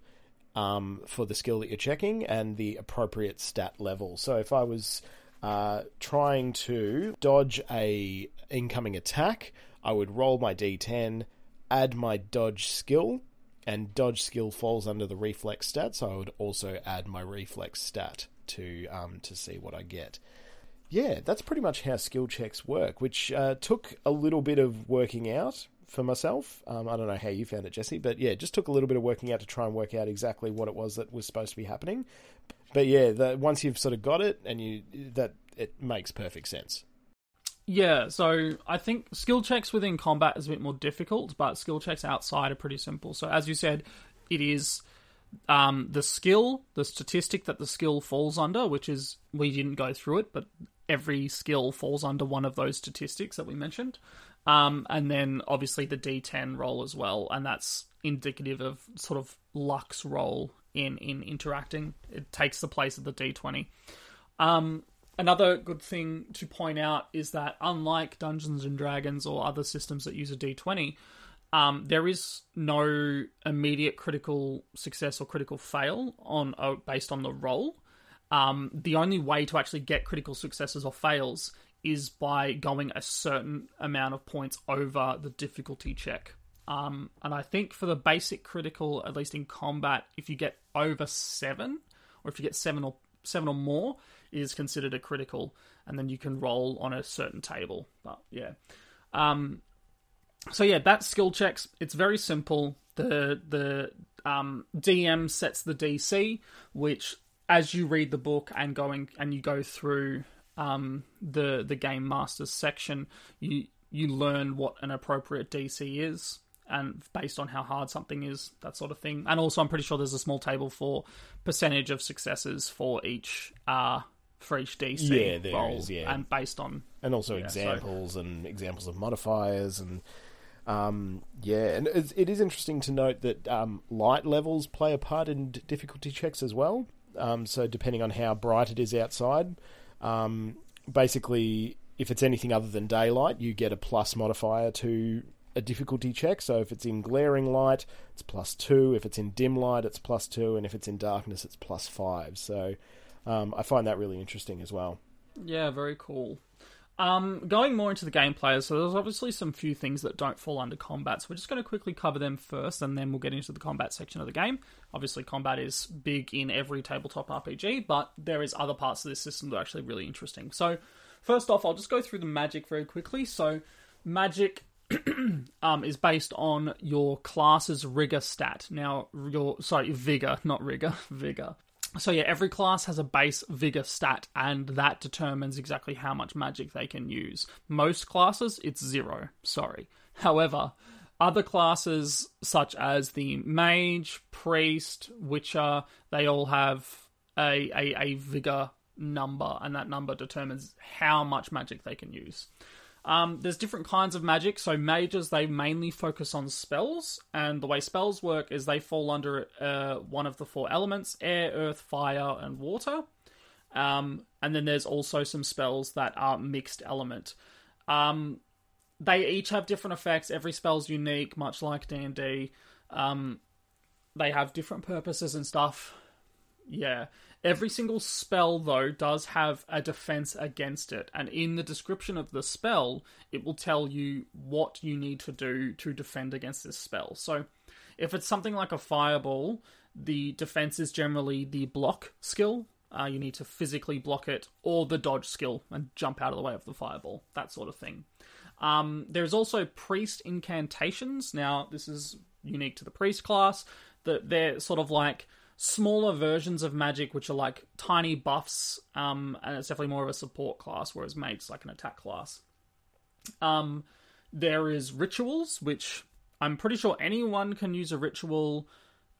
S1: um, for the skill that you're checking and the appropriate stat level. So, if I was uh, trying to dodge a incoming attack, I would roll my d10, add my dodge skill, and dodge skill falls under the reflex stat, so I would also add my reflex stat to um, to see what I get. Yeah, that's pretty much how skill checks work, which uh, took a little bit of working out for myself. Um, I don't know how you found it, Jesse, but yeah, just took a little bit of working out to try and work out exactly what it was that was supposed to be happening. But yeah, the, once you've sort of got it, and you that it makes perfect sense.
S2: Yeah, so I think skill checks within combat is a bit more difficult, but skill checks outside are pretty simple. So as you said, it is um, the skill, the statistic that the skill falls under, which is we didn't go through it, but every skill falls under one of those statistics that we mentioned. Um, and then obviously the D10 roll as well, and that's indicative of sort of luck's role in in interacting. It takes the place of the D20. Um, another good thing to point out is that unlike Dungeons and Dragons or other systems that use a D20, um, there is no immediate critical success or critical fail on uh, based on the roll. Um, the only way to actually get critical successes or fails is by going a certain amount of points over the difficulty check. Um, and I think for the basic critical, at least in combat, if you get over seven, or if you get seven or seven or more, is considered a critical, and then you can roll on a certain table. But yeah, um, so yeah, that's skill checks. It's very simple. The the um, DM sets the DC, which as you read the book and going and you go through um, the the game masters section, you you learn what an appropriate DC is, and based on how hard something is, that sort of thing. And also, I'm pretty sure there's a small table for percentage of successes for each uh for each DC
S1: Yeah, there
S2: roll,
S1: is, yeah.
S2: and based on
S1: and also
S2: Yeah, so-
S1: examples and examples of modifiers and um, yeah, and it's, it is interesting to note that um, light levels play a part in d- difficulty checks as well. Um, so depending on how bright it is outside, um, basically, if it's anything other than daylight, you get a plus modifier to a difficulty check. So if it's in glaring light, it's plus two. If it's in dim light, it's plus two, and if it's in darkness, it's plus five. So um, I find that really interesting as well.
S2: Yeah, very cool. Um, going more into the gameplay, so there's obviously some few things that don't fall under combat. So we're just going to quickly cover them first, and then we'll get into the combat section of the game. Obviously, combat is big in every tabletop RPG, but there is other parts of this system that are actually really interesting. So, first off, I'll just go through the magic very quickly. So, magic um, is based on your class's rigor stat. Now, your sorry, vigor, not rigor, vigor. So yeah, every class has a base vigor stat, and that determines exactly how much magic they can use. Most classes, it's zero. Sorry. However, other classes such as the mage, priest, witcher, they all have a a, a vigor number, and that number determines how much magic they can use. Um, there's different kinds of magic. So mages they mainly focus on spells, and the way spells work is they fall under uh, one of the four elements: air, earth, fire, and water. Um, and then there's also some spells that are mixed element. Um, they each have different effects. Every spell's unique, much like D and D. Um, they have different purposes and stuff. Yeah. Every single spell, though, does have a defense against it. And in the description of the spell, it will tell you what you need to do to defend against this spell. So, if it's something like a fireball, the defense is generally the block skill. Uh, you need to physically block it, or the dodge skill and jump out of the way of the fireball, that sort of thing. Um, there's also priest incantations. Now, this is unique to the priest class. That they're sort of like smaller versions of magic, which are like tiny buffs, um, and it's definitely more of a support class, whereas mage's like an attack class. Um, there is rituals, which I'm pretty sure anyone can use a ritual,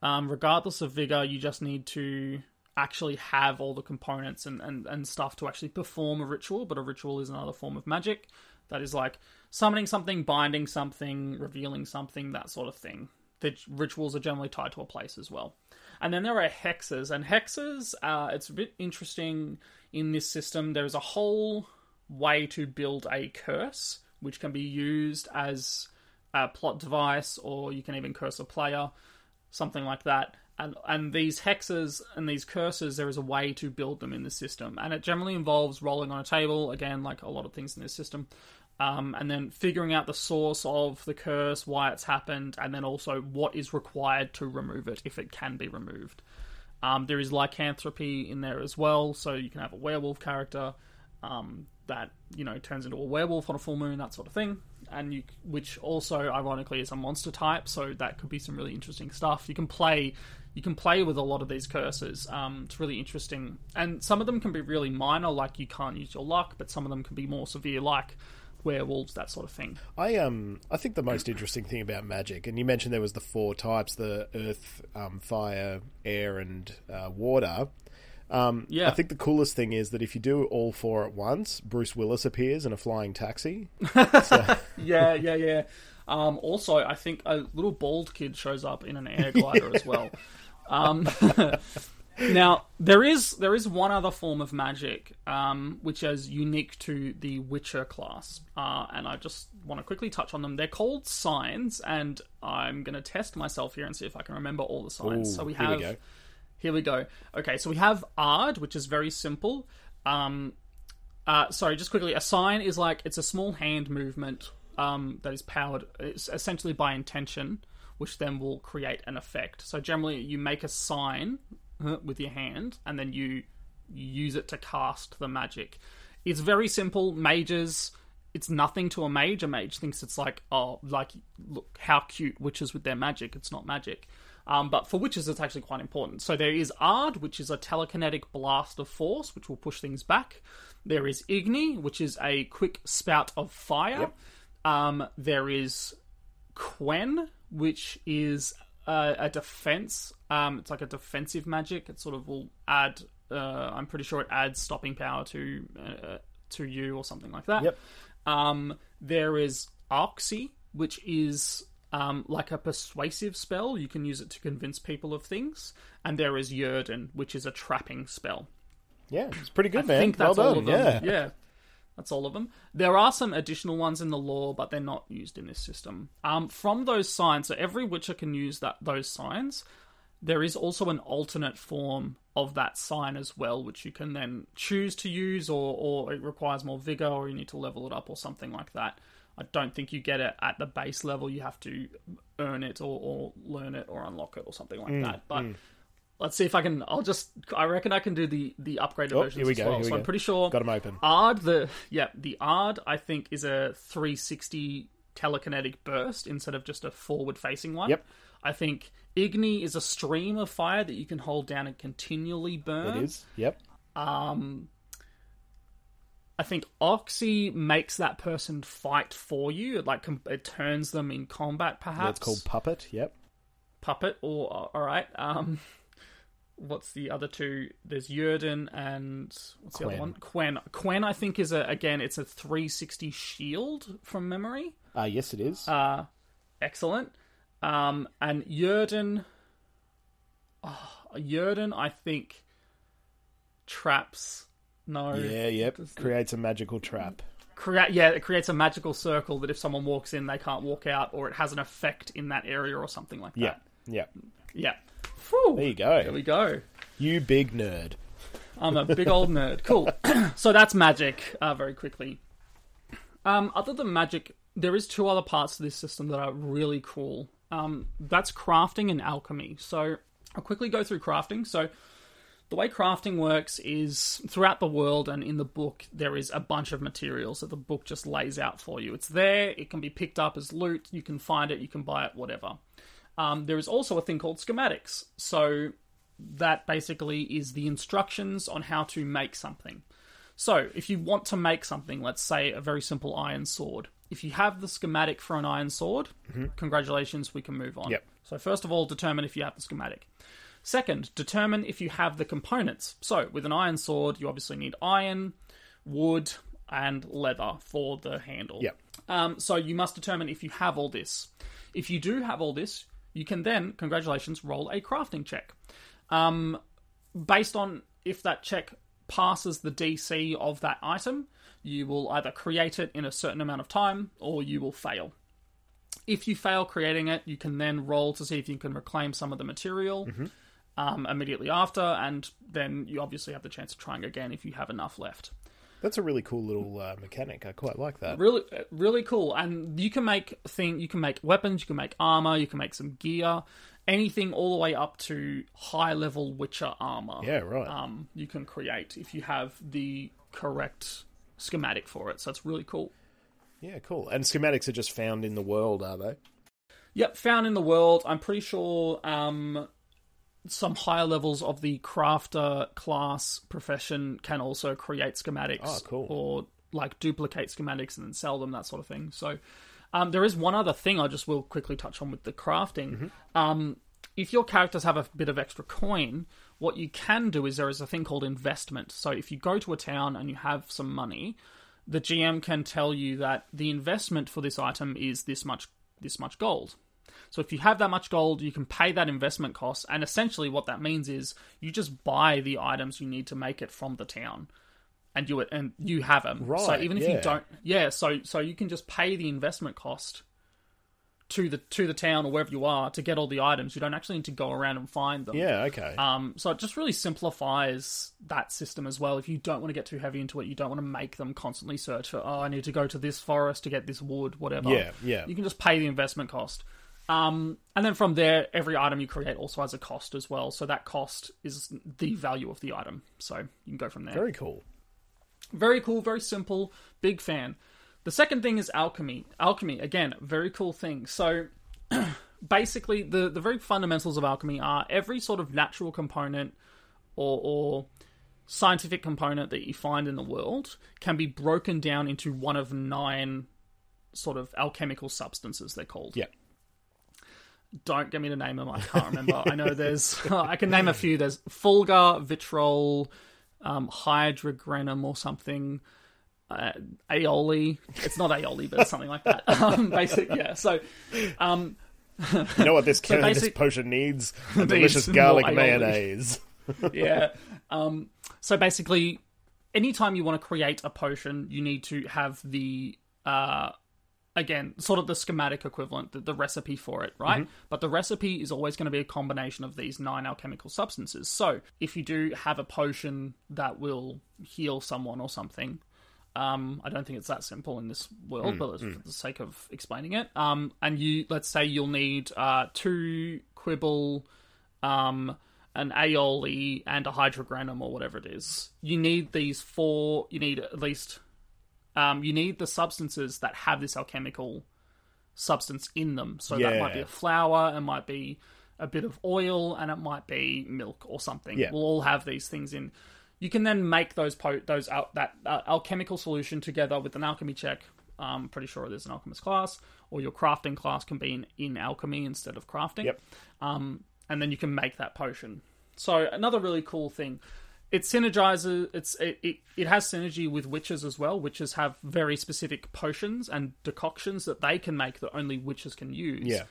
S2: um, regardless of vigor. You just need to actually have all the components and, and, and stuff to actually perform a ritual, but a ritual is another form of magic. That is like summoning something, binding something, revealing something, that sort of thing. The rituals are generally tied to a place as well. And then there are hexes, and hexes, uh, it's a bit interesting in this system. There is a whole way to build a curse, which can be used as a plot device, or you can even curse a player, something like that. And and these hexes and these curses, there is a way to build them in the system, and it generally involves rolling on a table. Again, like a lot of things in this system, um, and then figuring out the source of the curse, why it's happened, and then also what is required to remove it if it can be removed. Um, there is lycanthropy in there as well, so you can have a werewolf character um, that you know turns into a werewolf on a full moon, that sort of thing, and you, which also ironically is a monster type, so that could be some really interesting stuff. You can play, you can play with a lot of these curses. Um, it's really interesting, and some of them can be really minor, like you can't use your luck, but some of them can be more severe, like werewolves, that sort of thing.
S1: I um I think the most interesting thing about magic, and you mentioned there was the four types: the earth, um, fire, air, and uh, water. Um,
S2: Yeah.
S1: I think the coolest thing is that if you do all four at once, Bruce Willis appears in a flying taxi.
S2: yeah, yeah, yeah. Um, also, I think a little bald kid shows up in an air glider as well. Um, now, there is there is one other form of magic um, which is unique to the Witcher class, uh, and I just want to quickly touch on them. They're called signs, and I'm going to test myself here and see if I can remember all the signs.
S1: Ooh,
S2: so we
S1: here we
S2: have
S1: go.
S2: here we go. Okay, so we have Aard, which is very simple. Um, Uh, sorry, just quickly. A sign is like it's a small hand movement um, that is powered it's essentially by intention, which then will create an effect. So generally, you make a sign with your hand, and then you use it to cast the magic. It's very simple. Mages, it's nothing to a mage. A mage thinks it's like, oh, like look how cute witchers with their magic. It's not magic. Um, but for witchers, it's actually quite important. So there is Aard, which is a telekinetic blast of force, which will push things back. There is Igni, which is a quick spout of fire.
S1: Yep.
S2: Um, there is Quen, which is a, a defense. Um, it's like a defensive magic. It sort of will add. Uh, I'm pretty sure it adds stopping power to uh, to you or something like that.
S1: Yep.
S2: Um, there is Axii, which is um, like a persuasive spell. You can use it to convince people of things. And there is Yrden, which is a trapping spell.
S1: Yeah, it's pretty good,
S2: I
S1: man.
S2: think that's
S1: well
S2: all
S1: done.
S2: of them.
S1: Yeah.
S2: yeah. That's all of them. There are some additional ones in the lore, but they're not used in this system. Um, from those signs, so every Witcher can use that those signs. There is also an alternate form of that sign as well, which you can then choose to use, or or it requires more vigor, or you need to level it up, or something like that. I don't think you get it at the base level. You have to earn it, or, or learn it, or unlock it, or something like that. But let's see if I can. I'll just. I reckon I can do the the upgraded
S1: Oh,
S2: versions
S1: here we
S2: as
S1: go,
S2: well.
S1: here we
S2: so
S1: go.
S2: I'm pretty sure.
S1: Got 'em open.
S2: Aard the yeah the Aard I think is a 360 telekinetic burst instead of just a forward facing one.
S1: Yep.
S2: I think Igni is a stream of fire that you can hold down and continually burn.
S1: It is. Yep.
S2: Um, I think Axii makes that person fight for you. It like com- it turns them in combat. Perhaps
S1: it's called Puppet. Yep.
S2: puppet. Or all right. Um, what's the other two? There's Yrden and what's the other one? Quen. Quen, I think is a again. It's a 360 shield from memory.
S1: Uh, yes, it is.
S2: Uh, excellent. Um, and Yrden, oh, Yrden, I think traps. No,
S1: yeah, yep. Creates a magical trap.
S2: create yeah it creates a magical circle that if someone walks in they can't walk out or it has an effect in that area or something like
S1: Yeah.
S2: that
S1: Yeah.
S2: yeah Phew.
S1: There you go.
S2: there we go.
S1: You big nerd.
S2: i'm a big old nerd. Cool. So that's magic uh, very quickly. Um, other than magic there is two other parts to this system that are really cool. Um, that's crafting and alchemy. So i'll quickly go through crafting. So the way crafting works is throughout the world and in the book there is a bunch of materials that the book just lays out for you. It's there. It can be picked up as loot. You can find it. You can buy it whatever um, there is also a thing called schematics so that basically is the instructions on how to make something so if you want to make something let's say a very simple iron sword if you have the schematic for an iron sword congratulations we can move on
S1: Yep.
S2: so first of all determine if you have the schematic Second, determine if you have the components. So, with an iron sword, you obviously need iron, wood, and leather for the handle.
S1: Yep.
S2: Um, so, you must determine if you have all this. If you do have all this, you can then, congratulations, roll a crafting check. Um, based on if that check passes the DC of that item, you will either create it in a certain amount of time or you will fail. If you fail creating it, you can then roll to see if you can reclaim some of the material um, immediately after, and then you obviously have the chance of trying again if you have enough left.
S1: That's a really cool little uh, mechanic. I quite like that.
S2: Really, really cool. And you can make thing. You can make weapons. You can make armor. You can make some gear. Anything all the way up to high level Witcher armor.
S1: Yeah, right.
S2: Um, you can create if you have the correct schematic for it. So it's really cool.
S1: Yeah, cool. And schematics are just found in the world, are they?
S2: Yep, found in the world. I'm pretty sure um, some higher levels of the crafter class profession can also create schematics.
S1: Oh, cool.
S2: Or like duplicate schematics and then sell them, that sort of thing. So um, there is one other thing I just will quickly touch on with the crafting.
S1: Mm-hmm.
S2: Um, if your characters have a bit of extra coin, what you can do is there is a thing called investment. So if you go to a town and you have some money, the GM can tell you that the investment for this item is this much this much gold. So if you have that much gold, you can pay that investment cost, and essentially what that means is you just buy the items you need to make it from the town, and you and you have them.
S1: Right.
S2: so even if
S1: yeah.
S2: you don't, yeah, so so you can just pay the investment cost to the to the town or wherever you are to get all the items. You don't actually need to go around and find them.
S1: Yeah, okay.
S2: Um, so it just really simplifies that system as well. If you don't want to get too heavy into it, you don't want to make them constantly search for, oh, I need to go to this forest to get this wood, whatever.
S1: Yeah, yeah.
S2: You can just pay the investment cost. Um, and then from there, every item you create also has a cost as well. So that cost is the value of the item. So you can go from there.
S1: Very cool.
S2: Very cool, very simple, big fan. The second thing is alchemy. Alchemy, again, very cool thing. So basically, the, the very fundamentals of alchemy are every sort of natural component or, or scientific component that you find in the world can be broken down into one of nine sort of alchemical substances, they're called.
S1: Yeah.
S2: Don't get me to name them. I can't remember. I know there's. I can name a few. There's Fulgur, Vitrol, um, hydrogranum, or something. Uh, aioli. It's not aioli, but it's something like that. Um, basic, yeah. So, um,
S1: You know what this,
S2: So
S1: this potion needs? A delicious garlic mayonnaise.
S2: yeah. Um, so basically, anytime you want to create a potion, you need to have the uh, again sort of the schematic equivalent, the, the recipe for it, right? But the recipe is always going to be a combination of these nine alchemical substances. So if you do have a potion that will heal someone or something. Um, I don't think it's that simple in this world, but for the sake of explaining it, um, and you let's say you'll need uh, two quibble, um, an aioli and a hydrogranum or whatever it is. You need these four. You need at least. Um, you need the substances that have this alchemical substance in them. So that might be a flour, it might be a bit of oil, and it might be milk or something.
S1: Yeah.
S2: We'll all have these things in. You can then make those po- those out that uh, alchemical solution together with an alchemy check. I'm pretty sure there's an alchemist class, or your crafting class can be in, in alchemy instead of crafting
S1: Yep.
S2: um, and then you can make that potion. So another really cool thing, it synergizes. It's it, it, it has synergy with witchers as well. Witchers have very specific potions and decoctions that they can make that only witchers can use.
S1: Yeah.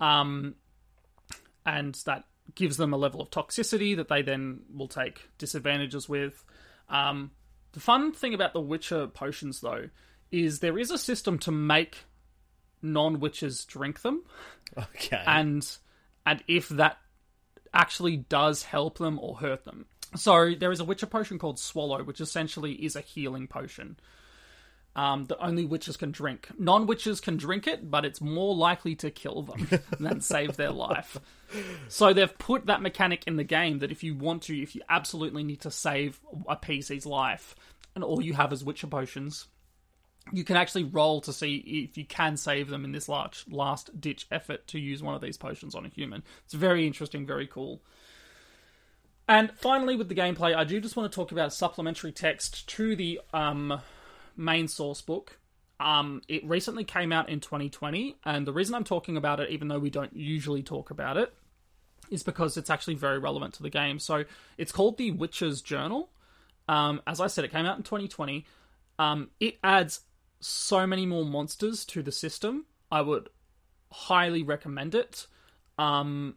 S2: Um, and that gives them a level of toxicity that they then will take disadvantages with. Um, the fun thing about the Witcher potions, though, is there is a system to make non-witchers drink them
S1: Okay.
S2: and and if that actually does help them or hurt them. So there is a Witcher potion called Swallow, which essentially is a healing potion. Um, that only witchers can drink. Non witchers can drink it, but it's more likely to kill them than save their life. So they've put that mechanic in the game that if you want to, if you absolutely need to save a PC's life, and all you have is Witcher potions, you can actually roll to see if you can save them in this large last ditch effort to use one of these potions on a human. It's very interesting, very cool. And finally, with the gameplay, I do just want to talk about supplementary text to the um, main source book. Um, it recently came out in 2020, and the reason I'm talking about it, even though we don't usually talk about it, is because it's actually very relevant to the game. So it's called the Witcher's Journal. Um, as I said, it came out in 2020. Um, it adds so many more monsters to the system. I would highly recommend it. Um,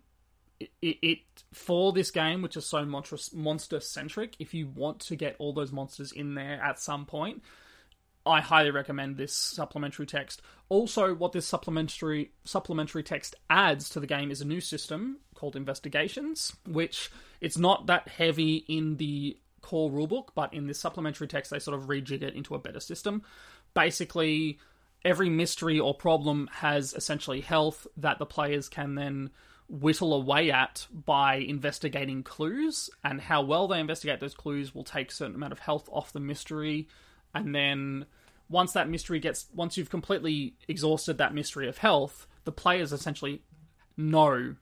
S2: it, it, for this game, which is so monster centric, if you want to get all those monsters in there at some point, I highly recommend this supplementary text. Also, what this supplementary supplementary text adds to the game is a new system called Investigations, which it's not that heavy in the core rulebook, but in this supplementary text they sort of rejig it into a better system. Basically, every mystery or problem has essentially health that the players can then whittle away at by investigating clues, and how well they investigate those clues will take a certain amount of health off the mystery, and then once that mystery gets once you've completely exhausted that mystery of health, the players essentially know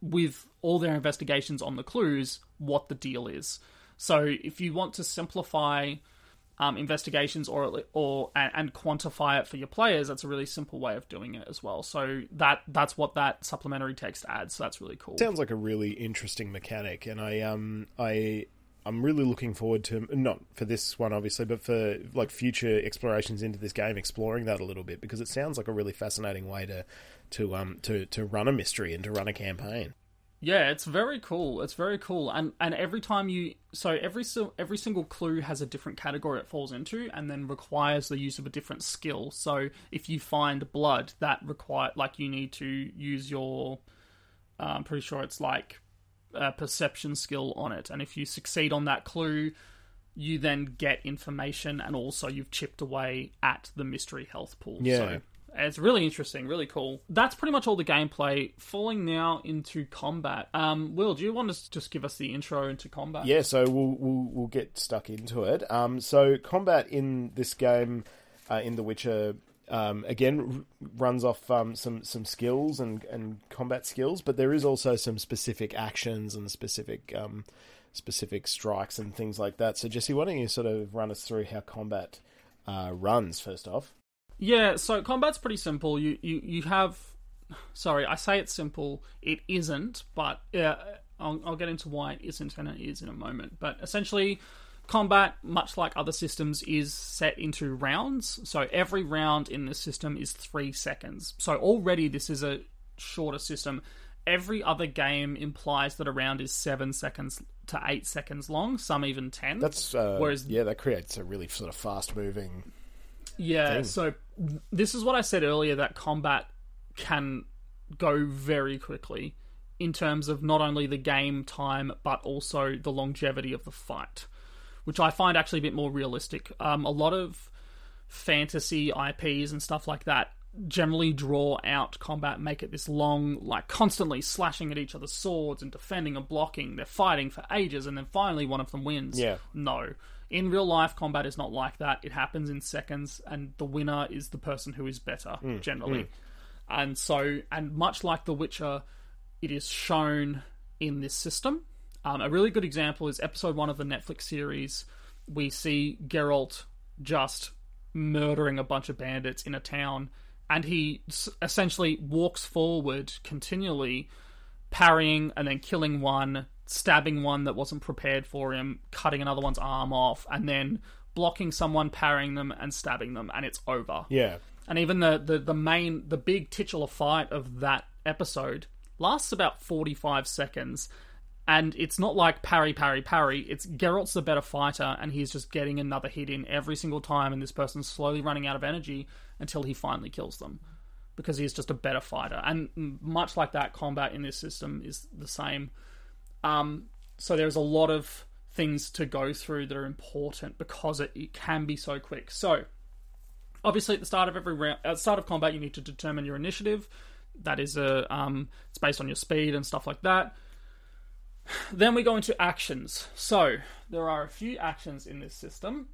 S2: with all their investigations on the clues what the deal is. So if you want to simplify um, investigations or or and, and quantify it for your players, that's a really simple way of doing it as well. So that that's what that supplementary text adds. So that's really cool.
S1: Sounds like a really interesting mechanic, and I um I I'm really looking forward to not for this one obviously, but for like future explorations into this game, exploring that a little bit because it sounds like a really fascinating way to to um to to run a mystery and to run a campaign.
S2: Yeah, it's very cool. It's very cool, and and every time you so every every single clue has a different category it falls into, and then requires the use of a different skill. So if you find blood, that require like you need to use your, uh, I'm pretty sure it's like a perception skill on it, and if you succeed on that clue, you then get information, and also you've chipped away at the mystery health pool.
S1: Yeah.
S2: So it's really interesting, really cool. That's pretty much all the gameplay. Falling now into combat. Um, Will, do you want to just give us the intro into combat?
S1: Yeah, so we'll we'll, we'll get stuck into it. Um, so combat in this game, uh, in The Witcher, um, again r- runs off um, some some skills and and combat skills, but there is also some specific actions and specific um, specific strikes and things like that. So Jesse, why don't you sort of run us through how combat uh, runs first off?
S2: Yeah, so combat's pretty simple. You you you have sorry, I say it's simple. It isn't, but uh, I'll, I'll get into why it isn't and it is in a moment. But essentially, combat, much like other systems, is set into rounds. So every round in this system is three seconds. So already this is a shorter system. Every other game implies that a round is seven seconds to eight seconds long. Some even ten.
S1: That's uh,
S2: Whereas-
S1: yeah, that creates a really sort of fast moving.
S2: Yeah,
S1: thing.
S2: so this is what I said earlier that combat can go very quickly in terms of not only the game time but also the longevity of the fight, which I find actually a bit more realistic. Um, a lot of fantasy IPs and stuff like that generally draw out combat, make it this long, like constantly slashing at each other's swords and defending and blocking. They're fighting for ages, and then finally one of them wins.
S1: Yeah.
S2: No. In real life, combat is not like that. It happens in seconds, and the winner is the person who is better, generally. And so, and much like The Witcher, it is shown in this system. Um, a really good example is episode one of the Netflix series. We see Geralt just murdering a bunch of bandits in a town, and he s- essentially walks forward continually, parrying and then killing one, stabbing one that wasn't prepared for him, cutting another one's arm off, and then blocking someone, parrying them, and stabbing them, and it's over.
S1: Yeah,
S2: And even the, the, the main, the big titular fight of that episode lasts about 45 seconds. And it's not like parry, parry, parry. It's Geralt's the better fighter, and he's just getting another hit in every single time, and this person's slowly running out of energy until he finally kills them. Because he's just a better fighter. And much like that, combat in this system is the same. Um, so there's a lot of things to go through that are important because it, it can be so quick. So, obviously at the start of every round at the start of combat you need to determine your initiative. That is a um, it's based on your speed and stuff like that. Then we go into actions. So there are a few actions in this system.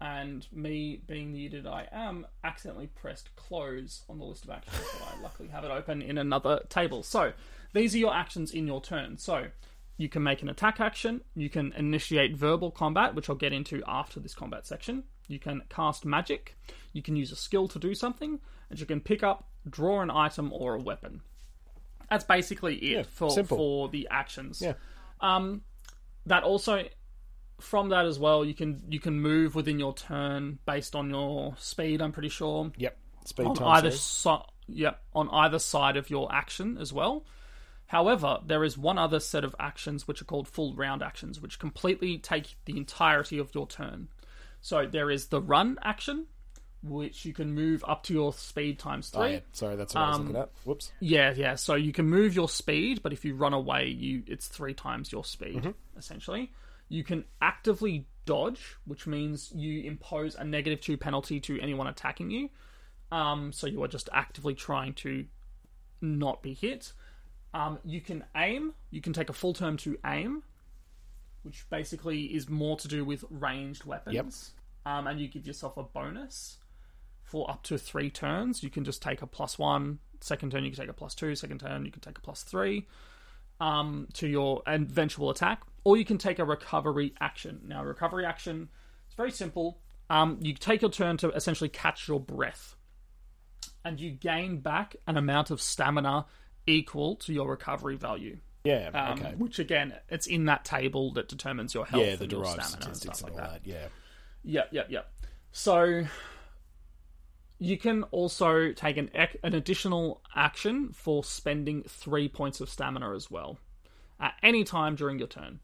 S2: And me being the idiot i am accidentally pressed close on the list of actions but i luckily have it open in another table. So these are your actions in your turn so you can make an attack action you can initiate verbal combat which i'll get into after this combat section you can cast magic, you can use a skill to do something, and you can pick up, draw an item or a weapon. That's basically it
S1: Yeah,
S2: for
S1: simple.
S2: for the actions.
S1: Yeah.
S2: Um, that also from that as well, you can you can move within your turn based on your speed. I'm pretty sure
S1: yep. Speed
S2: on either side. Yep, on either side of your action as well. However, there is one other set of actions which are called full round actions, which completely take the entirety of your turn. So there is the run action, which you can move up to your speed times three.
S1: Oh, yeah. Sorry, that's what I was
S2: Um,
S1: looking at. Whoops.
S2: Yeah, yeah. So you can move your speed, but if you run away, you it's three times your speed essentially. You can actively dodge, which means you impose a negative two penalty to anyone attacking you. Um, so you are just actively trying to not be hit. Um, you can aim. You can take a full turn to aim, which basically is more to do with ranged weapons. Um, and you give yourself a bonus for up to three turns. You can just take a plus one. Second turn, you can take a plus two. Second turn, you can take a plus three um, to your eventual attack. Or you can take a recovery action. Now, recovery action it's very simple. Um, you take your turn to essentially catch your breath, and you gain back an amount of stamina equal to your recovery value.
S1: Yeah.
S2: Um,
S1: okay.
S2: Which again, it's in that table that determines your health
S1: Yeah, the
S2: and your
S1: derived
S2: stamina and
S1: statistics and
S2: like
S1: all
S2: that.
S1: that. Yeah.
S2: Yep, yep, yep. So You can also take an ec- an additional action for spending three points of stamina as well at any time during your turn.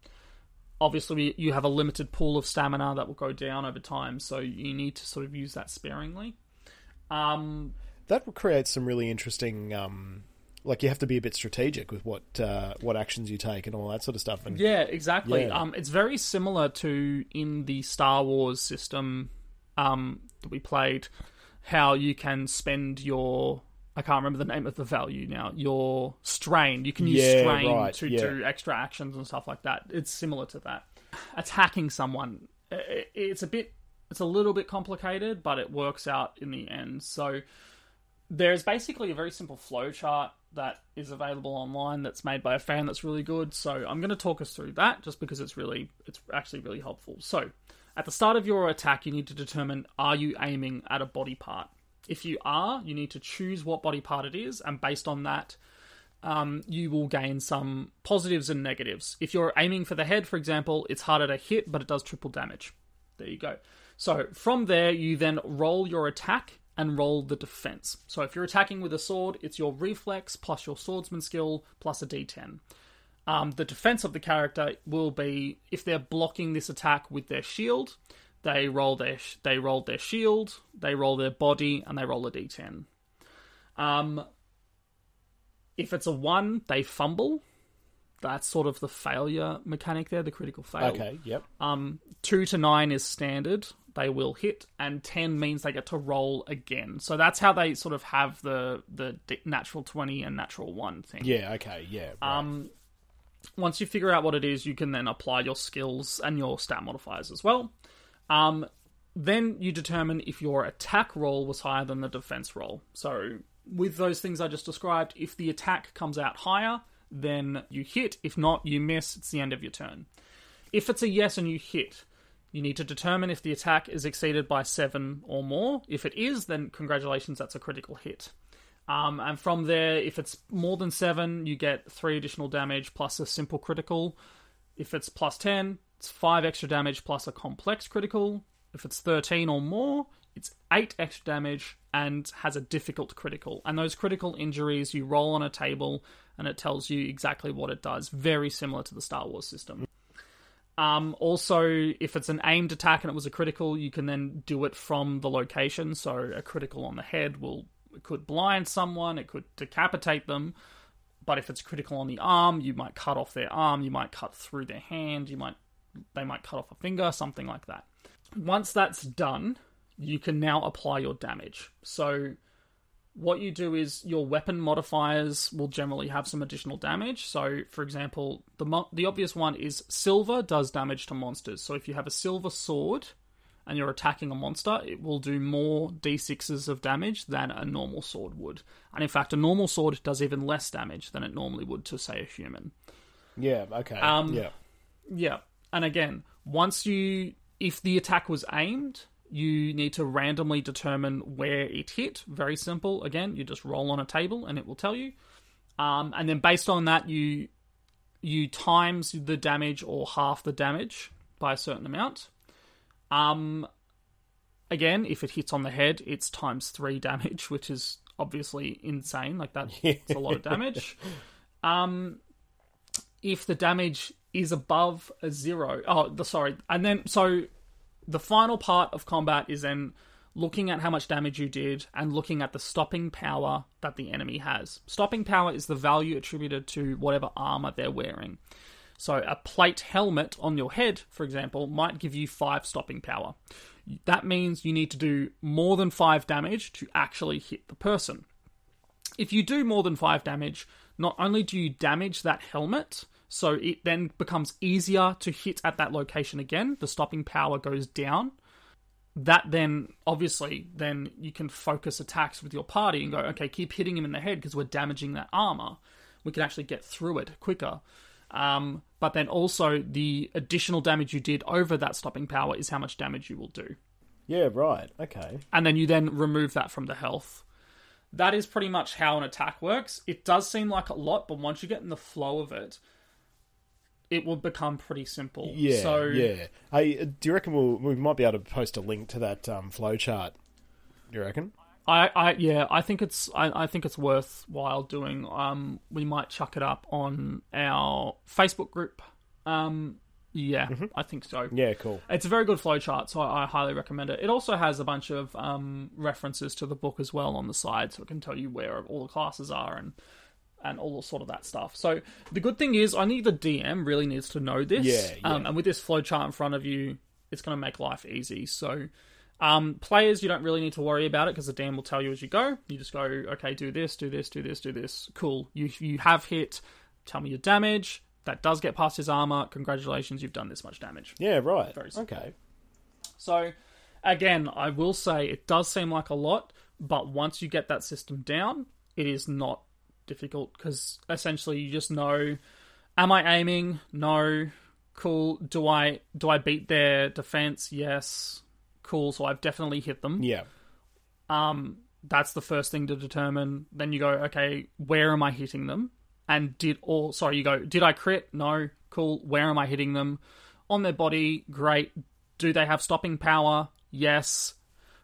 S2: Obviously, you have a limited pool of stamina that will go down over time, so you need to sort of use that sparingly. Um,
S1: That creates some really interesting. Um, like you have to be a bit strategic with what uh, what actions you take and all that sort of stuff. And
S2: Yeah, exactly.
S1: Yeah.
S2: Um, it's very similar to in the Star Wars system um, that we played, how you can spend your I can't remember the name of the value now. Your strain. You can use
S1: Yeah,
S2: strain
S1: right,
S2: to
S1: yeah.
S2: do extra actions and stuff like that. It's similar to that. Attacking someone, it's a bit, it's a little bit complicated, but it works out in the end. So there's basically a very simple flowchart that is available online that's made by a fan that's really good. So I'm going to talk us through that just because it's really it's actually really helpful. So at the start of your attack, you need to determine are you aiming at a body part. If you are, you need to choose what body part it is, and based on that, um, you will gain some positives and negatives. If you're aiming for the head, for example, it's harder to hit, but it does triple damage. There you go. So from there, you then roll your attack and roll the defense. So if you're attacking with a sword, it's your reflex plus your swordsman skill plus a d10. Um, the defense of the character will be if they're blocking this attack with their shield, they roll their they roll their shield, they roll their body, and they roll a d10. Um, if it's a one, they fumble. That's sort of the failure mechanic there, the critical fail.
S1: okay, yep,
S2: Um, two to nine is standard. They will hit, and ten means they get to roll again. So that's how they sort of have the the natural twenty and natural one thing.
S1: yeah, okay, yeah. Right.
S2: Um, once you figure out what it is, you can then apply your skills and your stat modifiers as well. Um, then you determine if your attack roll was higher than the defense roll. So with those things I just described, if the attack comes out higher, then you hit. If not, you miss. It's the end of your turn. If it's a yes and you hit, you need to determine if the attack is exceeded by seven or more. If it is, then congratulations, that's a critical hit. Um, and from there, if it's more than seven, you get three additional damage plus a simple critical. If it's plus 10, it's five extra damage plus a complex critical. If it's 13 or more, it's eight extra damage and has a difficult critical. And those critical injuries, you roll on a table and it tells you exactly what it does. Very similar to the Star Wars system. Um, also, if it's an aimed attack and it was a critical, you can then do it from the location. So a critical on the head will could blind someone, it could decapitate them. But if it's critical on the arm, you might cut off their arm, you might cut through their hand, you might they might cut off a finger, something like that. Once that's done, you can now apply your damage. So what you do is your weapon modifiers will generally have some additional damage. So, for example, the mo- the obvious one is silver does damage to monsters. So if you have a silver sword and you're attacking a monster, it will do more d6s of damage than a normal sword would. And in fact, a normal sword does even less damage than it normally would to say a human.
S1: yeah, okay,
S2: um,
S1: yeah,
S2: Yeah. And again, once you if the attack was aimed, you need to randomly determine where it hit. Very simple. Again, you just roll on a table and it will tell you. Um, and then based on that, you you times the damage or half the damage by a certain amount. Um, again, if it hits on the head, it's times three damage, which is obviously insane. Like that, it's a lot of damage. Um, if the damage is above a zero, oh, the sorry, and then so the final part of combat is then looking at how much damage you did and looking at the stopping power that the enemy has. Stopping power is the value attributed to whatever armor they're wearing. So a plate helmet on your head, for example, might give you 5 stopping power. That means you need to do more than 5 damage to actually hit the person. If you do more than 5 damage, not only do you damage that helmet, so it then becomes easier to hit at that location again, the stopping power goes down. That then, obviously, then you can focus attacks with your party and go, okay, keep hitting him in the head because we're damaging that armor. We can actually get through it quicker. Um, but then also, the additional damage you did over that stopping power is how much damage you will do.
S1: yeah, right, okay,
S2: And then you then remove that from the health. That is pretty much how an attack works. It does seem like a lot, but once you get in the flow of it, it will become pretty simple.
S1: yeah,
S2: So
S1: yeah. Hey, uh, do you reckon we'll, we might be able to post a link to that um, flow chart? Do you reckon?
S2: I, I yeah, I think it's I, I think it's worthwhile doing. Um, we might chuck it up on our Facebook group. Um, yeah, I think so.
S1: Yeah, cool.
S2: It's a very good flowchart, so I, I highly recommend it. It also has a bunch of um, references to the book as well on the side, so it can tell you where all the classes are and and all sort of that stuff. So the good thing is, I only the DM really needs to know this.
S1: Yeah, yeah.
S2: Um, and with this flowchart in front of you, it's going to make life easy. So um, players, you don't really need to worry about it because the DM will tell you as you go. You just go, okay, do this, do this, do this, do this. Cool. You you have hit. Tell me your damage. That does get past his armor. Congratulations, you've done this much damage.
S1: Yeah, right.
S2: Very simple.
S1: Okay.
S2: So, again, I will say it does seem like a lot, but once you get that system down, it is not difficult because essentially you just know: Am I aiming? No. Cool. Do I do I beat their defense? Yes. Cool. So I've definitely hit them.
S1: Yeah.
S2: Um, that's the first thing to determine. Then you go, okay, where am I hitting them? And did all sorry, you go, did I crit? No. Cool. Where am I hitting them? On their body, great. Do they have stopping power? Yes.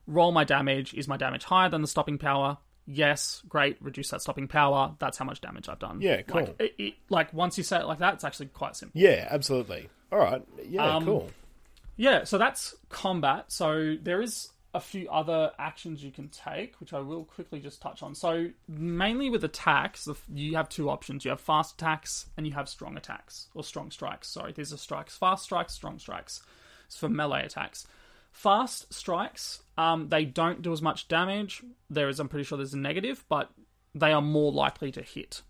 S2: Roll my damage. Is my damage higher than the stopping power? Yes. Great. Reduce that stopping power. That's how much damage I've done.
S1: Yeah, cool.
S2: Like, it, it, like once you say it like that, it's actually quite simple.
S1: Yeah, absolutely. All right. Yeah,
S2: Um,
S1: cool.
S2: Yeah, so that's combat. So there is a few other actions you can take, which I will quickly just touch on. So mainly with attacks, you have two options. You have fast attacks and you have strong attacks or strong strikes. Sorry, these are strikes. Fast strikes, strong strikes. It's for melee attacks. Fast strikes, um, they don't do as much damage. There is, I'm pretty sure, there's a negative, but they are more likely to hit.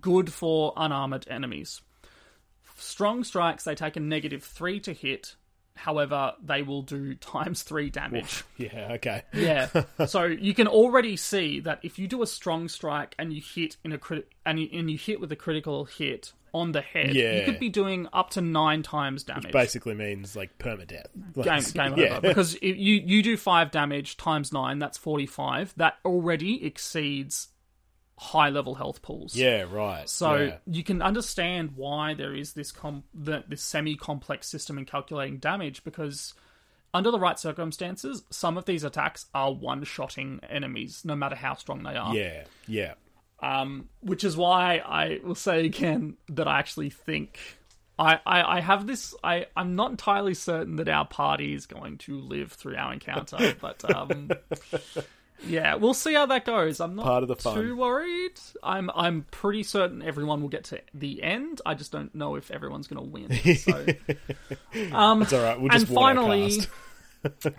S2: Good for unarmored enemies. Strong strikes, they take a negative three to hit. However, they will do times three damage.
S1: Yeah, okay.
S2: Yeah. so you can already see that if you do a strong strike and you hit in a crit and you, and you hit with a critical hit on the head,
S1: Yeah.
S2: you could be doing up to nine times damage.
S1: Basically means like permadeath.
S2: Game,
S1: Like,
S2: game
S1: yeah.
S2: over because if you you do five damage times nine, that's forty five. That already exceeds high level health pools.
S1: Yeah, right.
S2: So
S1: yeah.
S2: you can understand why there is this com- the, this semi-complex system in calculating damage because under the right circumstances, some of these attacks are one-shotting enemies, no matter how strong they are.
S1: Yeah, yeah.
S2: Um, which is why I will say again that I actually think I, I, I have this. I I'm not entirely certain that our party is going to live through our encounter, but um, yeah, we'll see how that goes. I'm not
S1: Part of the fun.
S2: too worried. I'm I'm pretty certain everyone will get to the end. I just don't know if everyone's going to win. So. um,
S1: It's all right. We'll just
S2: and finally.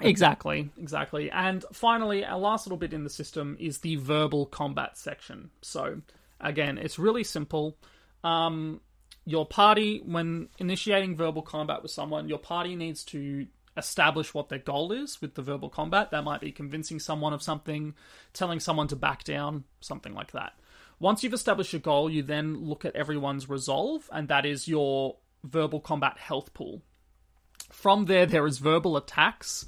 S2: exactly, exactly. And finally, our last little bit in the system is the verbal combat section. So, again, it's really simple. Um, your party, when initiating verbal combat with someone, your party needs to establish what their goal is with the verbal combat. That might be convincing someone of something, telling someone to back down, something like that. Once you've established your goal, you then look at everyone's resolve, and that is your verbal combat health pool. From there, there is verbal attacks,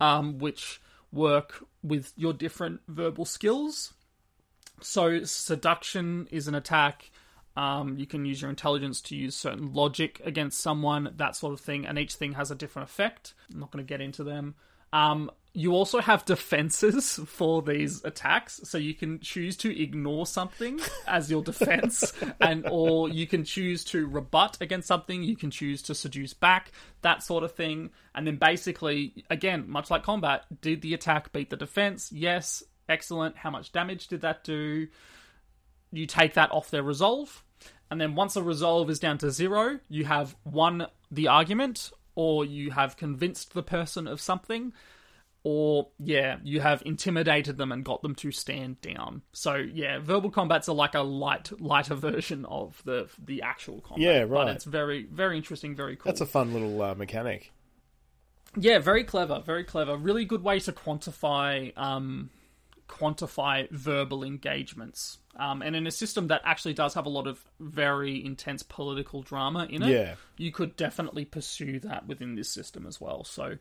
S2: um, which work with your different verbal skills. So, seduction is an attack. Um, you can use your intelligence to use certain logic against someone, that sort of thing, and each thing has a different effect. I'm not going to get into them. Um, you also have defenses for these attacks, so you can choose to ignore something as your defense, and or you can choose to rebut against something. You can choose to seduce back, that sort of thing, and then basically, again, much like combat, did the attack beat the defense? Yes, excellent. How much damage did that do? you take that off their resolve, and then once the resolve is down to zero, you have won the argument, or you have convinced the person of something, or yeah, you have intimidated them and got them to stand down. So yeah, verbal combats are like a light, lighter version of the the actual combat.
S1: Yeah, right.
S2: But it's very, very interesting, very cool.
S1: That's a fun little uh, mechanic.
S2: Yeah, very clever, very clever. Really good way to quantify um, quantify verbal engagements. Um, and in a system that actually does have a lot of very intense political drama in it,
S1: Yeah.
S2: you could definitely pursue that within this system as well. So,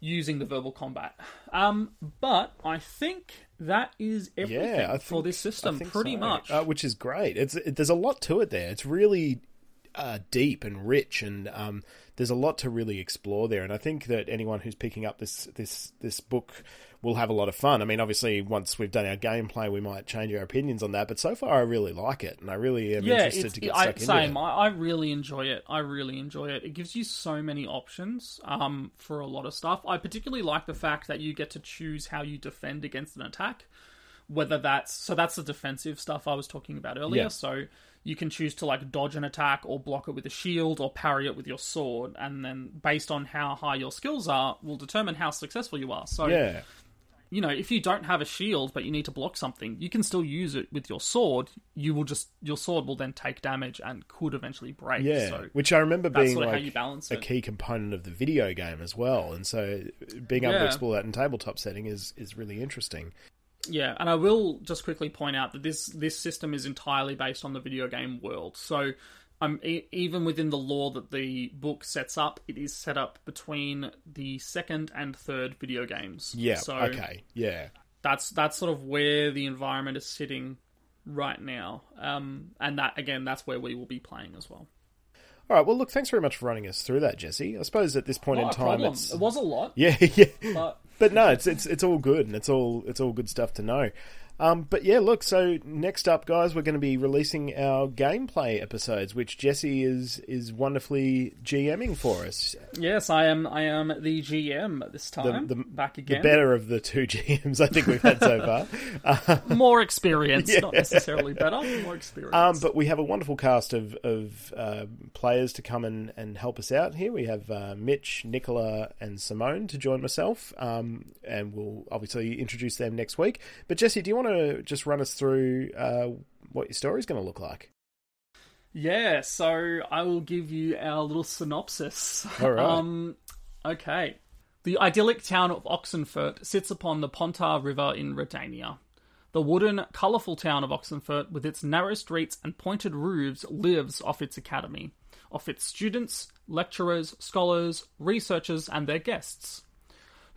S2: using the verbal combat. Um, but I think that is everything
S1: Yeah, think,
S2: for this system, pretty
S1: so.
S2: much.
S1: uh, which is great. It's it, there's a lot to it there. It's really uh, deep and rich, and um, there's a lot to really explore there. And I think that anyone who's picking up this this this book we'll have a lot of fun. I mean, obviously, once we've done our gameplay, we might change our opinions on that. But so far, I really like it, and I really am
S2: yeah,
S1: interested to get
S2: I,
S1: stuck into
S2: same.
S1: it.
S2: I, I really enjoy it. I really enjoy it. It gives you so many options um, for a lot of stuff. I particularly like the fact that you get to choose how you defend against an attack. Whether that's so, that's the defensive stuff I was talking about earlier.
S1: Yeah.
S2: So you can choose to like dodge an attack or block it with a shield or parry it with your sword, and then based on how high your skills are, will determine how successful you are. So
S1: Yeah,
S2: you know, if you don't have a shield but you need to block something, you can still use it with your sword. You will just your sword will then take damage and could eventually break.
S1: yeah.
S2: So
S1: Which I remember being
S2: sort of
S1: like
S2: how you balance
S1: a
S2: it.
S1: key component of the video game as well. And so, being able to explore that in tabletop setting is is really interesting.
S2: Yeah, and I will just quickly point out that this this system is entirely based on the video game world. So, um, e- even within the lore that the book sets up, it is set up between the second and third video games.
S1: Yeah.
S2: So
S1: okay. Yeah.
S2: that's that's sort of where the environment is sitting right now. Um, and that again, that's where we will be playing as well.
S1: All right. Well, look. Thanks very much for running us through that, Jesse. I suppose at this point
S2: Not
S1: in time, it's
S2: It was a lot,
S1: yeah, yeah.
S2: but
S1: But no, it's it's it's all good and it's all it's all good stuff to know. Um, but yeah, look. So next up, guys, we're going to be releasing our gameplay episodes, which Jesse is is wonderfully GMing for us.
S2: yes, I am. I am the GM at this time.
S1: the-
S2: back again, The
S1: better of the two GMs I think we've had so far.
S2: more experience, not necessarily better. More experience.
S1: Um, but we have a wonderful cast of, of uh, players to come and, and help us out here. We have uh, Mitch, Nicola, and Simone to join myself, um, and we'll obviously introduce them next week. But Jesse, do you want to just run us through uh, what your story's going to look like?
S2: Yeah, so I will give you our little synopsis.
S1: All right.
S2: Um, okay. The idyllic town of Oxenfurt sits upon the Pontar River in Redania. The wooden, colourful town of Oxenfurt, with its narrow streets and pointed roofs, lives off its academy, off its students, lecturers, scholars, researchers, and their guests,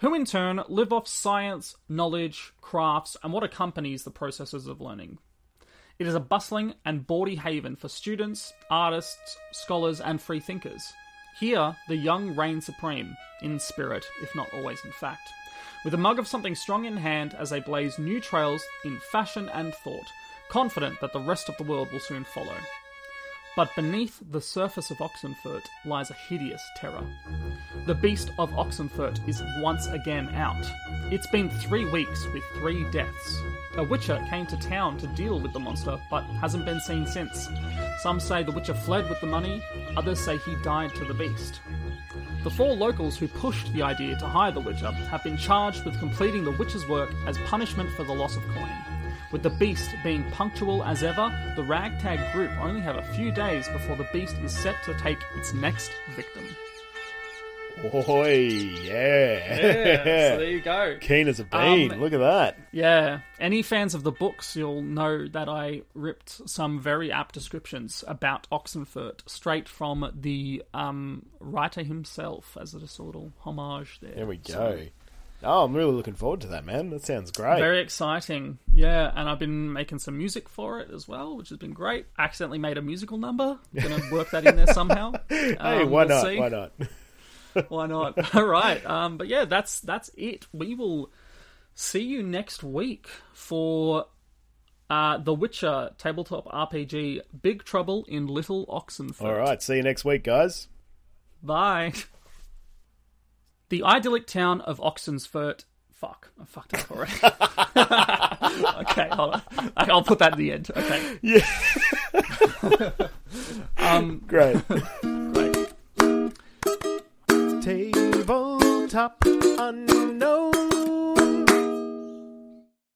S2: who in turn live off science, knowledge, crafts, and what accompanies the processes of learning. It is a bustling and bawdy haven for students, artists, scholars, and free thinkers. Here, the young reign supreme, in spirit, if not always in fact, with a mug of something strong in hand as they blaze new trails in fashion and thought, confident that the rest of the world will soon follow. But beneath the surface of Oxenfurt lies a hideous terror. The beast of Oxenfurt is once again out. It's been three weeks with three deaths. A witcher came to town to deal with the monster, but hasn't been seen since. Some say the witcher fled with the money, others say he died to the beast. The four locals who pushed the idea to hire the Witcher have been charged with completing the Witcher's work as punishment for the loss of coin. With the beast being punctual as ever, the ragtag group only have a few days before the beast is set to take its next victim.
S1: Oi, yeah.
S2: Yeah, so there you go.
S1: Keen as a bean.
S2: Um,
S1: Look at that.
S2: Yeah, any fans of the books, you'll know that I ripped some very apt descriptions about Oxenfurt straight from the um, writer himself as a sort of homage there.
S1: There we go.
S2: So,
S1: Oh, I'm really looking forward to that, man. That sounds great.
S2: Very exciting. Yeah, and I've been making some music for it as well, which has been great. Accidentally made a musical number. Gonna work that in there somehow.
S1: hey,
S2: Um,
S1: why
S2: we'll
S1: not?
S2: see.
S1: Why not?
S2: Why not? All right. Um, but yeah, that's that's it. We will see you next week for uh, The Witcher tabletop RPG Big Trouble in Little Oxenfurt.
S1: All right. See you next week, guys.
S2: Bye. The idyllic town of Oxenfurt. Fuck, I fucked up already. okay, hold on. I'll put that at the end. Okay.
S1: Yeah.
S2: Um,
S1: Great.
S2: great.
S1: Tabletop unknown.